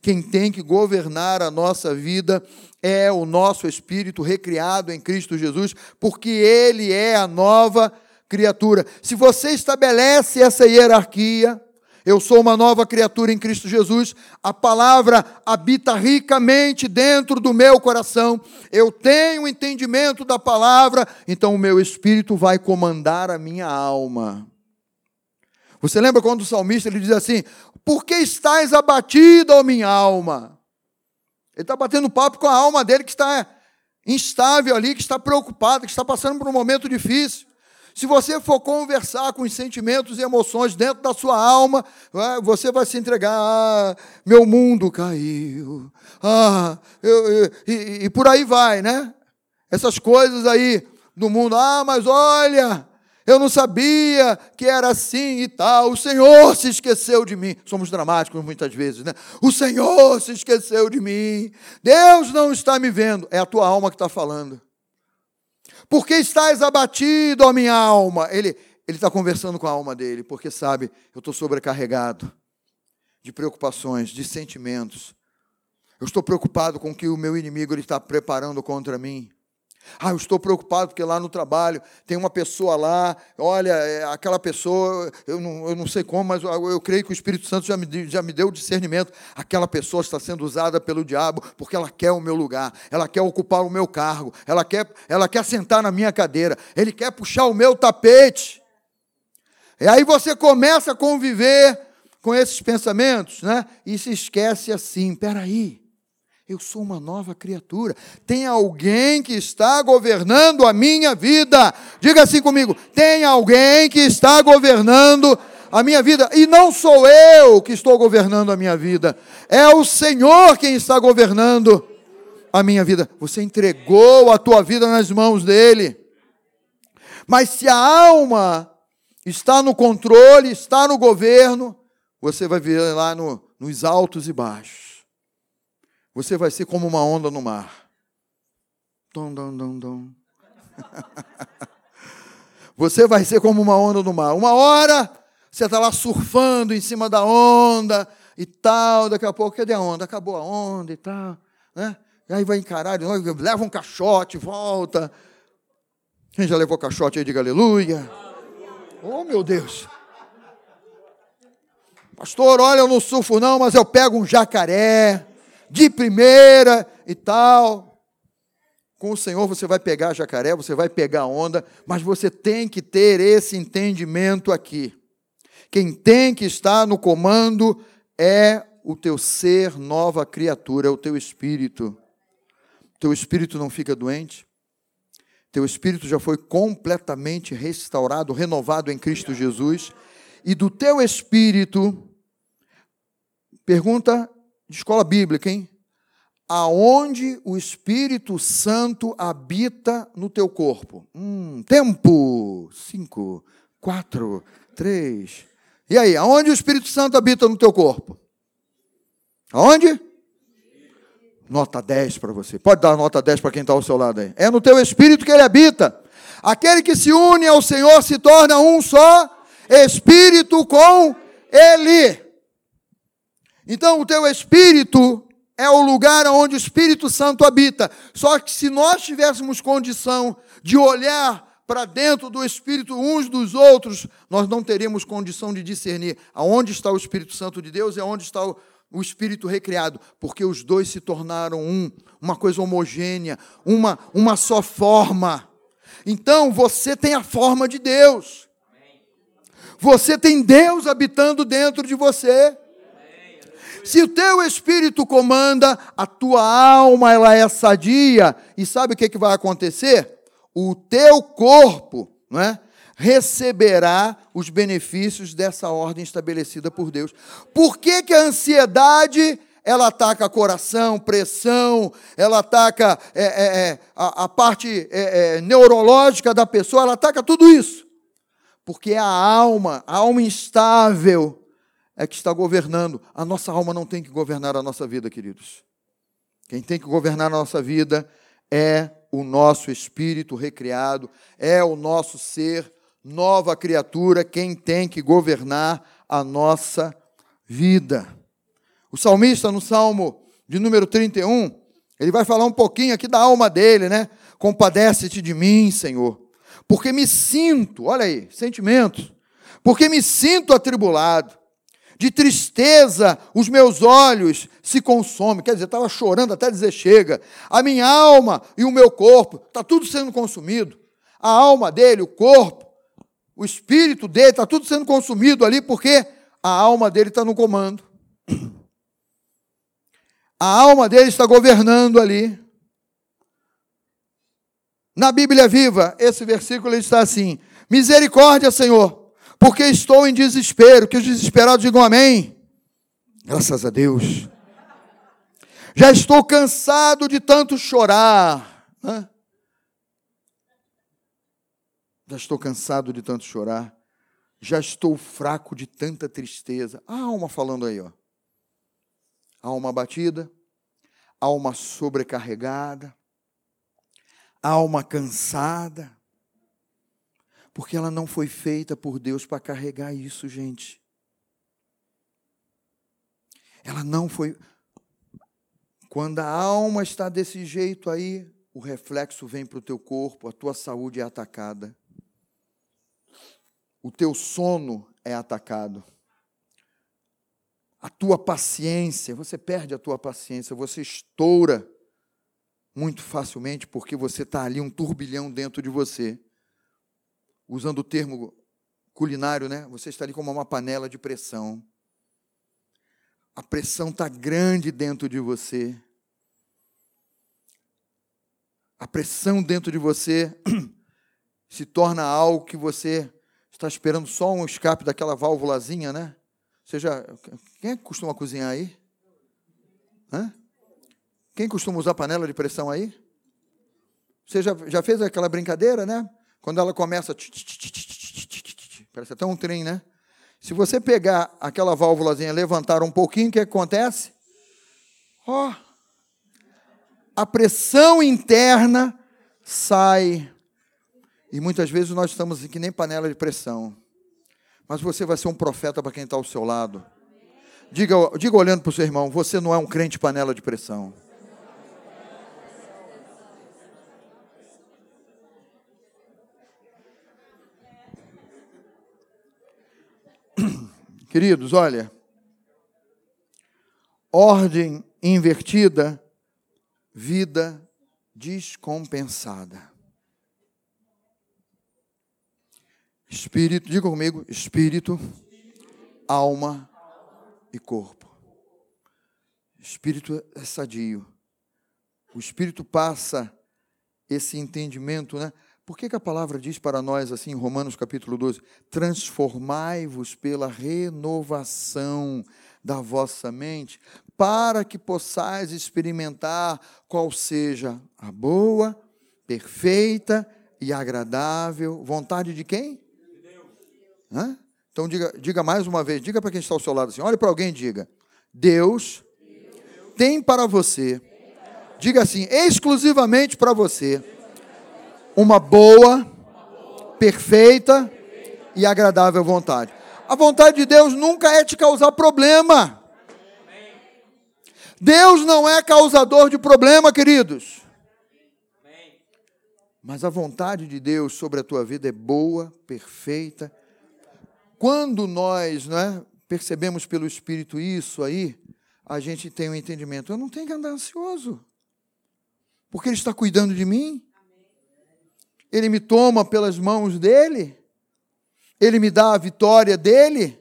Quem tem que governar a nossa vida é o nosso espírito recriado em Cristo Jesus, porque Ele é a nova criatura. Se você estabelece essa hierarquia, eu sou uma nova criatura em Cristo Jesus. A palavra habita ricamente dentro do meu coração. Eu tenho entendimento da palavra, então o meu espírito vai comandar a minha alma. Você lembra quando o salmista ele diz assim: Por que estás abatido, ó minha alma? Ele está batendo papo com a alma dele que está instável ali, que está preocupada, que está passando por um momento difícil. Se você for conversar com os sentimentos e emoções dentro da sua alma, você vai se entregar. Ah, meu mundo caiu. Ah, eu, eu, e, e por aí vai, né? Essas coisas aí do mundo. Ah, mas olha, Eu não sabia que era assim e tal. O Senhor se esqueceu de mim. Somos dramáticos muitas vezes, né? O Senhor se esqueceu de mim. Deus não está me vendo. É a tua alma que está falando. Por que estás abatido, ó minha alma? Ele está conversando com a alma dele, porque sabe, eu estou sobrecarregado de preocupações, de sentimentos. Eu estou preocupado com o que o meu inimigo ele está preparando contra mim. Ah, eu estou preocupado porque lá no trabalho tem uma pessoa lá, olha, é, aquela pessoa, eu não, eu não sei como, mas eu, eu creio que o Espírito Santo já me, já me deu o discernimento. Aquela pessoa está sendo usada pelo diabo porque ela quer o meu lugar, ela quer ocupar o meu cargo, ela quer, ela quer sentar na minha cadeira, ele quer puxar o meu tapete. E aí você começa a conviver com esses pensamentos, né? E se esquece assim: peraí, eu sou uma nova criatura. Tem alguém que está governando a minha vida. Diga assim comigo: tem alguém que está governando a minha vida. E não sou eu que estou governando a minha vida, é o Senhor quem está governando a minha vida. Você entregou a tua vida nas mãos dele. Mas se a alma está no controle, está no governo, você vai ver lá no, nos altos e baixos. Você vai ser como uma onda no mar. Dom, dom, dom, dom. Você vai ser como uma onda no mar. Uma hora você está lá surfando em cima da onda e tal. Daqui a pouco, cadê a onda? Acabou a onda e tal. Né? E aí vai encarar, leva um caixote, volta. Quem já levou caixote aí, diga aleluia. Oh, meu Deus. Pastor, olha, eu não surfo não, mas eu pego um jacaré de primeira e tal. Com o Senhor você vai pegar jacaré, você vai pegar onda, mas você tem que ter esse entendimento aqui. Quem tem que estar no comando é o teu ser, nova criatura, é o teu espírito. Teu espírito não fica doente. Teu espírito já foi completamente restaurado, renovado em Cristo Jesus. E do teu espírito, pergunta de escola bíblica, hein? Aonde o Espírito Santo habita no teu corpo? Hum, tempo. Cinco, quatro, três. E aí, aonde o Espírito Santo habita no teu corpo? Aonde? Nota 10 para você. Pode dar nota 10 para quem está ao seu lado aí. É no teu espírito que ele habita. Aquele que se une ao Senhor se torna um só espírito com ele. Então, o teu espírito é o lugar onde o Espírito Santo habita. Só que se nós tivéssemos condição de olhar para dentro do Espírito uns dos outros, nós não teríamos condição de discernir aonde está o Espírito Santo de Deus e aonde está o, o Espírito recriado, porque os dois se tornaram um, uma coisa homogênea, uma, uma só forma. Então você tem a forma de Deus. Você tem Deus habitando dentro de você. Se o teu espírito comanda, a tua alma ela é sadia, e sabe o que, que vai acontecer? O teu corpo, não é? receberá os benefícios dessa ordem estabelecida por Deus. Por que, que a ansiedade ela ataca coração, pressão, ela ataca é, é, é a, a, parte é, é, neurológica da pessoa, ela ataca tudo isso? Porque é a alma, a alma instável, é que está governando. A nossa alma não tem que governar a nossa vida, queridos. Quem tem que governar a nossa vida é o nosso espírito recriado, é o nosso ser, nova criatura, quem tem que governar a nossa vida. O salmista, no Salmo de número 31, ele vai falar um pouquinho aqui da alma dele, né? Compadece-te de mim, Senhor, porque me sinto, olha aí, sentimento, porque me sinto atribulado de tristeza os meus olhos se consomem. Quer dizer, estava chorando até dizer chega. A minha alma e o meu corpo, está tudo sendo consumido. A alma dele, o corpo, o espírito dele, está tudo sendo consumido ali porque a alma dele está no comando. A alma dele está governando ali. Na Bíblia Viva, esse versículo está assim: Misericórdia, Senhor, porque estou em desespero. Que os desesperados digam amém. Graças a Deus. Já estou cansado de tanto chorar. Né? Já estou cansado de tanto chorar. Já estou fraco de tanta tristeza. A alma falando aí, ó. Alma batida, alma sobrecarregada, alma cansada. Porque ela não foi feita por Deus para carregar isso, gente. Ela não foi. Quando a alma está desse jeito aí, o reflexo vem para o teu corpo, a tua saúde é atacada. O teu sono é atacado. A tua paciência, você perde a tua paciência, você estoura muito facilmente porque você está ali um turbilhão dentro de você. Usando o termo culinário, né? Você está ali como uma panela de pressão. A pressão está grande dentro de você. A pressão dentro de você se torna algo que você está esperando só um escape daquela válvulazinha, né? Seja, quem é que costuma cozinhar aí? Hã? Quem costuma usar panela de pressão aí? Você já, já fez aquela brincadeira, né? Quando ela começa. Parece até um trem, né? Se você pegar aquela válvulazinha, levantar um pouquinho, o que acontece? Ó, oh, a pressão interna sai. E muitas vezes nós estamos que nem panela de pressão. Mas você vai ser um profeta para quem está ao seu lado. Diga, diga olhando para o seu irmão: você não é um crente panela de pressão. Queridos, olha, ordem invertida, vida descompensada. Espírito, diga comigo, espírito, alma e corpo. Espírito é sadio. O espírito passa esse entendimento, né? Por que, que a palavra diz para nós assim, em Romanos capítulo 12: transformai-vos pela renovação da vossa mente, para que possais experimentar qual seja a boa, perfeita e agradável vontade de quem? Hã? Então diga, diga mais uma vez, diga para quem está ao seu lado assim, olhe para alguém e diga: Deus, Deus. tem para você, diga assim, exclusivamente para você uma boa, perfeita e agradável vontade. A vontade de Deus nunca é te causar problema. Deus não é causador de problema, queridos. Mas a vontade de Deus sobre a tua vida é boa, perfeita. Quando nós né, percebemos pelo Espírito isso aí, a gente tem um entendimento. Eu não tenho que andar ansioso, porque Ele está cuidando de mim. Ele me toma pelas mãos dele, ele me dá a vitória dele.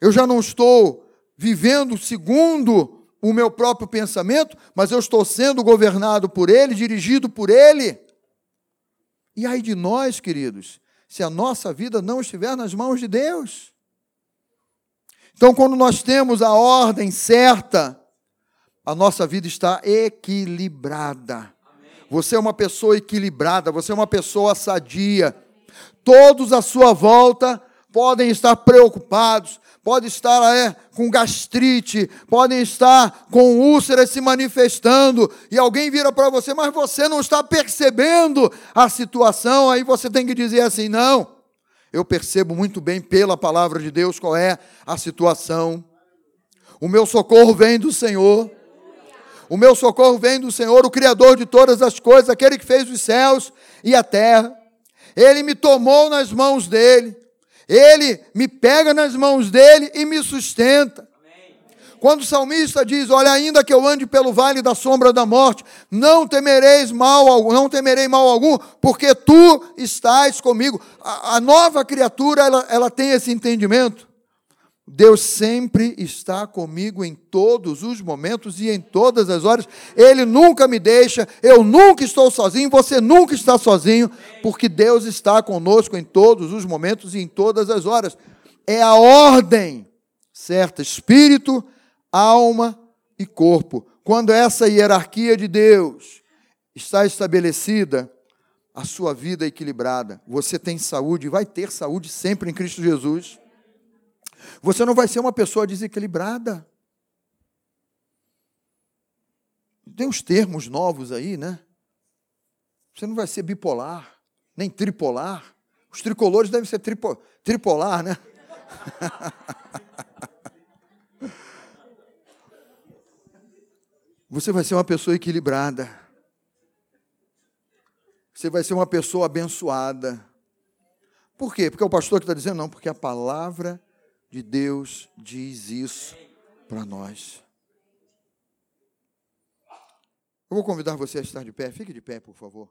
Eu já não estou vivendo segundo o meu próprio pensamento, mas eu estou sendo governado por ele, dirigido por ele. E aí de nós, queridos, se a nossa vida não estiver nas mãos de Deus. Então, quando nós temos a ordem certa, a nossa vida está equilibrada. Você é uma pessoa equilibrada, você é uma pessoa sadia. Todos à sua volta podem estar preocupados, podem estar é, com gastrite, podem estar com úlceras se manifestando, e alguém vira para você, mas você não está percebendo a situação, aí você tem que dizer assim: não, eu percebo muito bem pela palavra de Deus qual é a situação. O meu socorro vem do Senhor. O meu socorro vem do Senhor, o Criador de todas as coisas, aquele que fez os céus e a terra. Ele me tomou nas mãos dele, ele me pega nas mãos dele e me sustenta. Quando o salmista diz: Olha, ainda que eu ande pelo vale da sombra da morte, não temereis mal algum, não temerei mal algum, porque tu estás comigo. A, a nova criatura, ela, ela tem esse entendimento. Deus sempre está comigo em todos os momentos e em todas as horas. Ele nunca me deixa, eu nunca estou sozinho, você nunca está sozinho, porque Deus está conosco em todos os momentos e em todas as horas. É a ordem certa: espírito, alma e corpo. Quando essa hierarquia de Deus está estabelecida, a sua vida equilibrada. Você tem saúde, vai ter saúde sempre em Cristo Jesus. Você não vai ser uma pessoa desequilibrada. Tem uns termos novos aí, né? Você não vai ser bipolar, nem tripolar. Os tricolores devem ser tripo, tripolar, né? Você vai ser uma pessoa equilibrada. Você vai ser uma pessoa abençoada. Por quê? Porque é o pastor que está dizendo? Não, porque a palavra de Deus diz isso para nós. Eu vou convidar você a estar de pé. Fique de pé, por favor.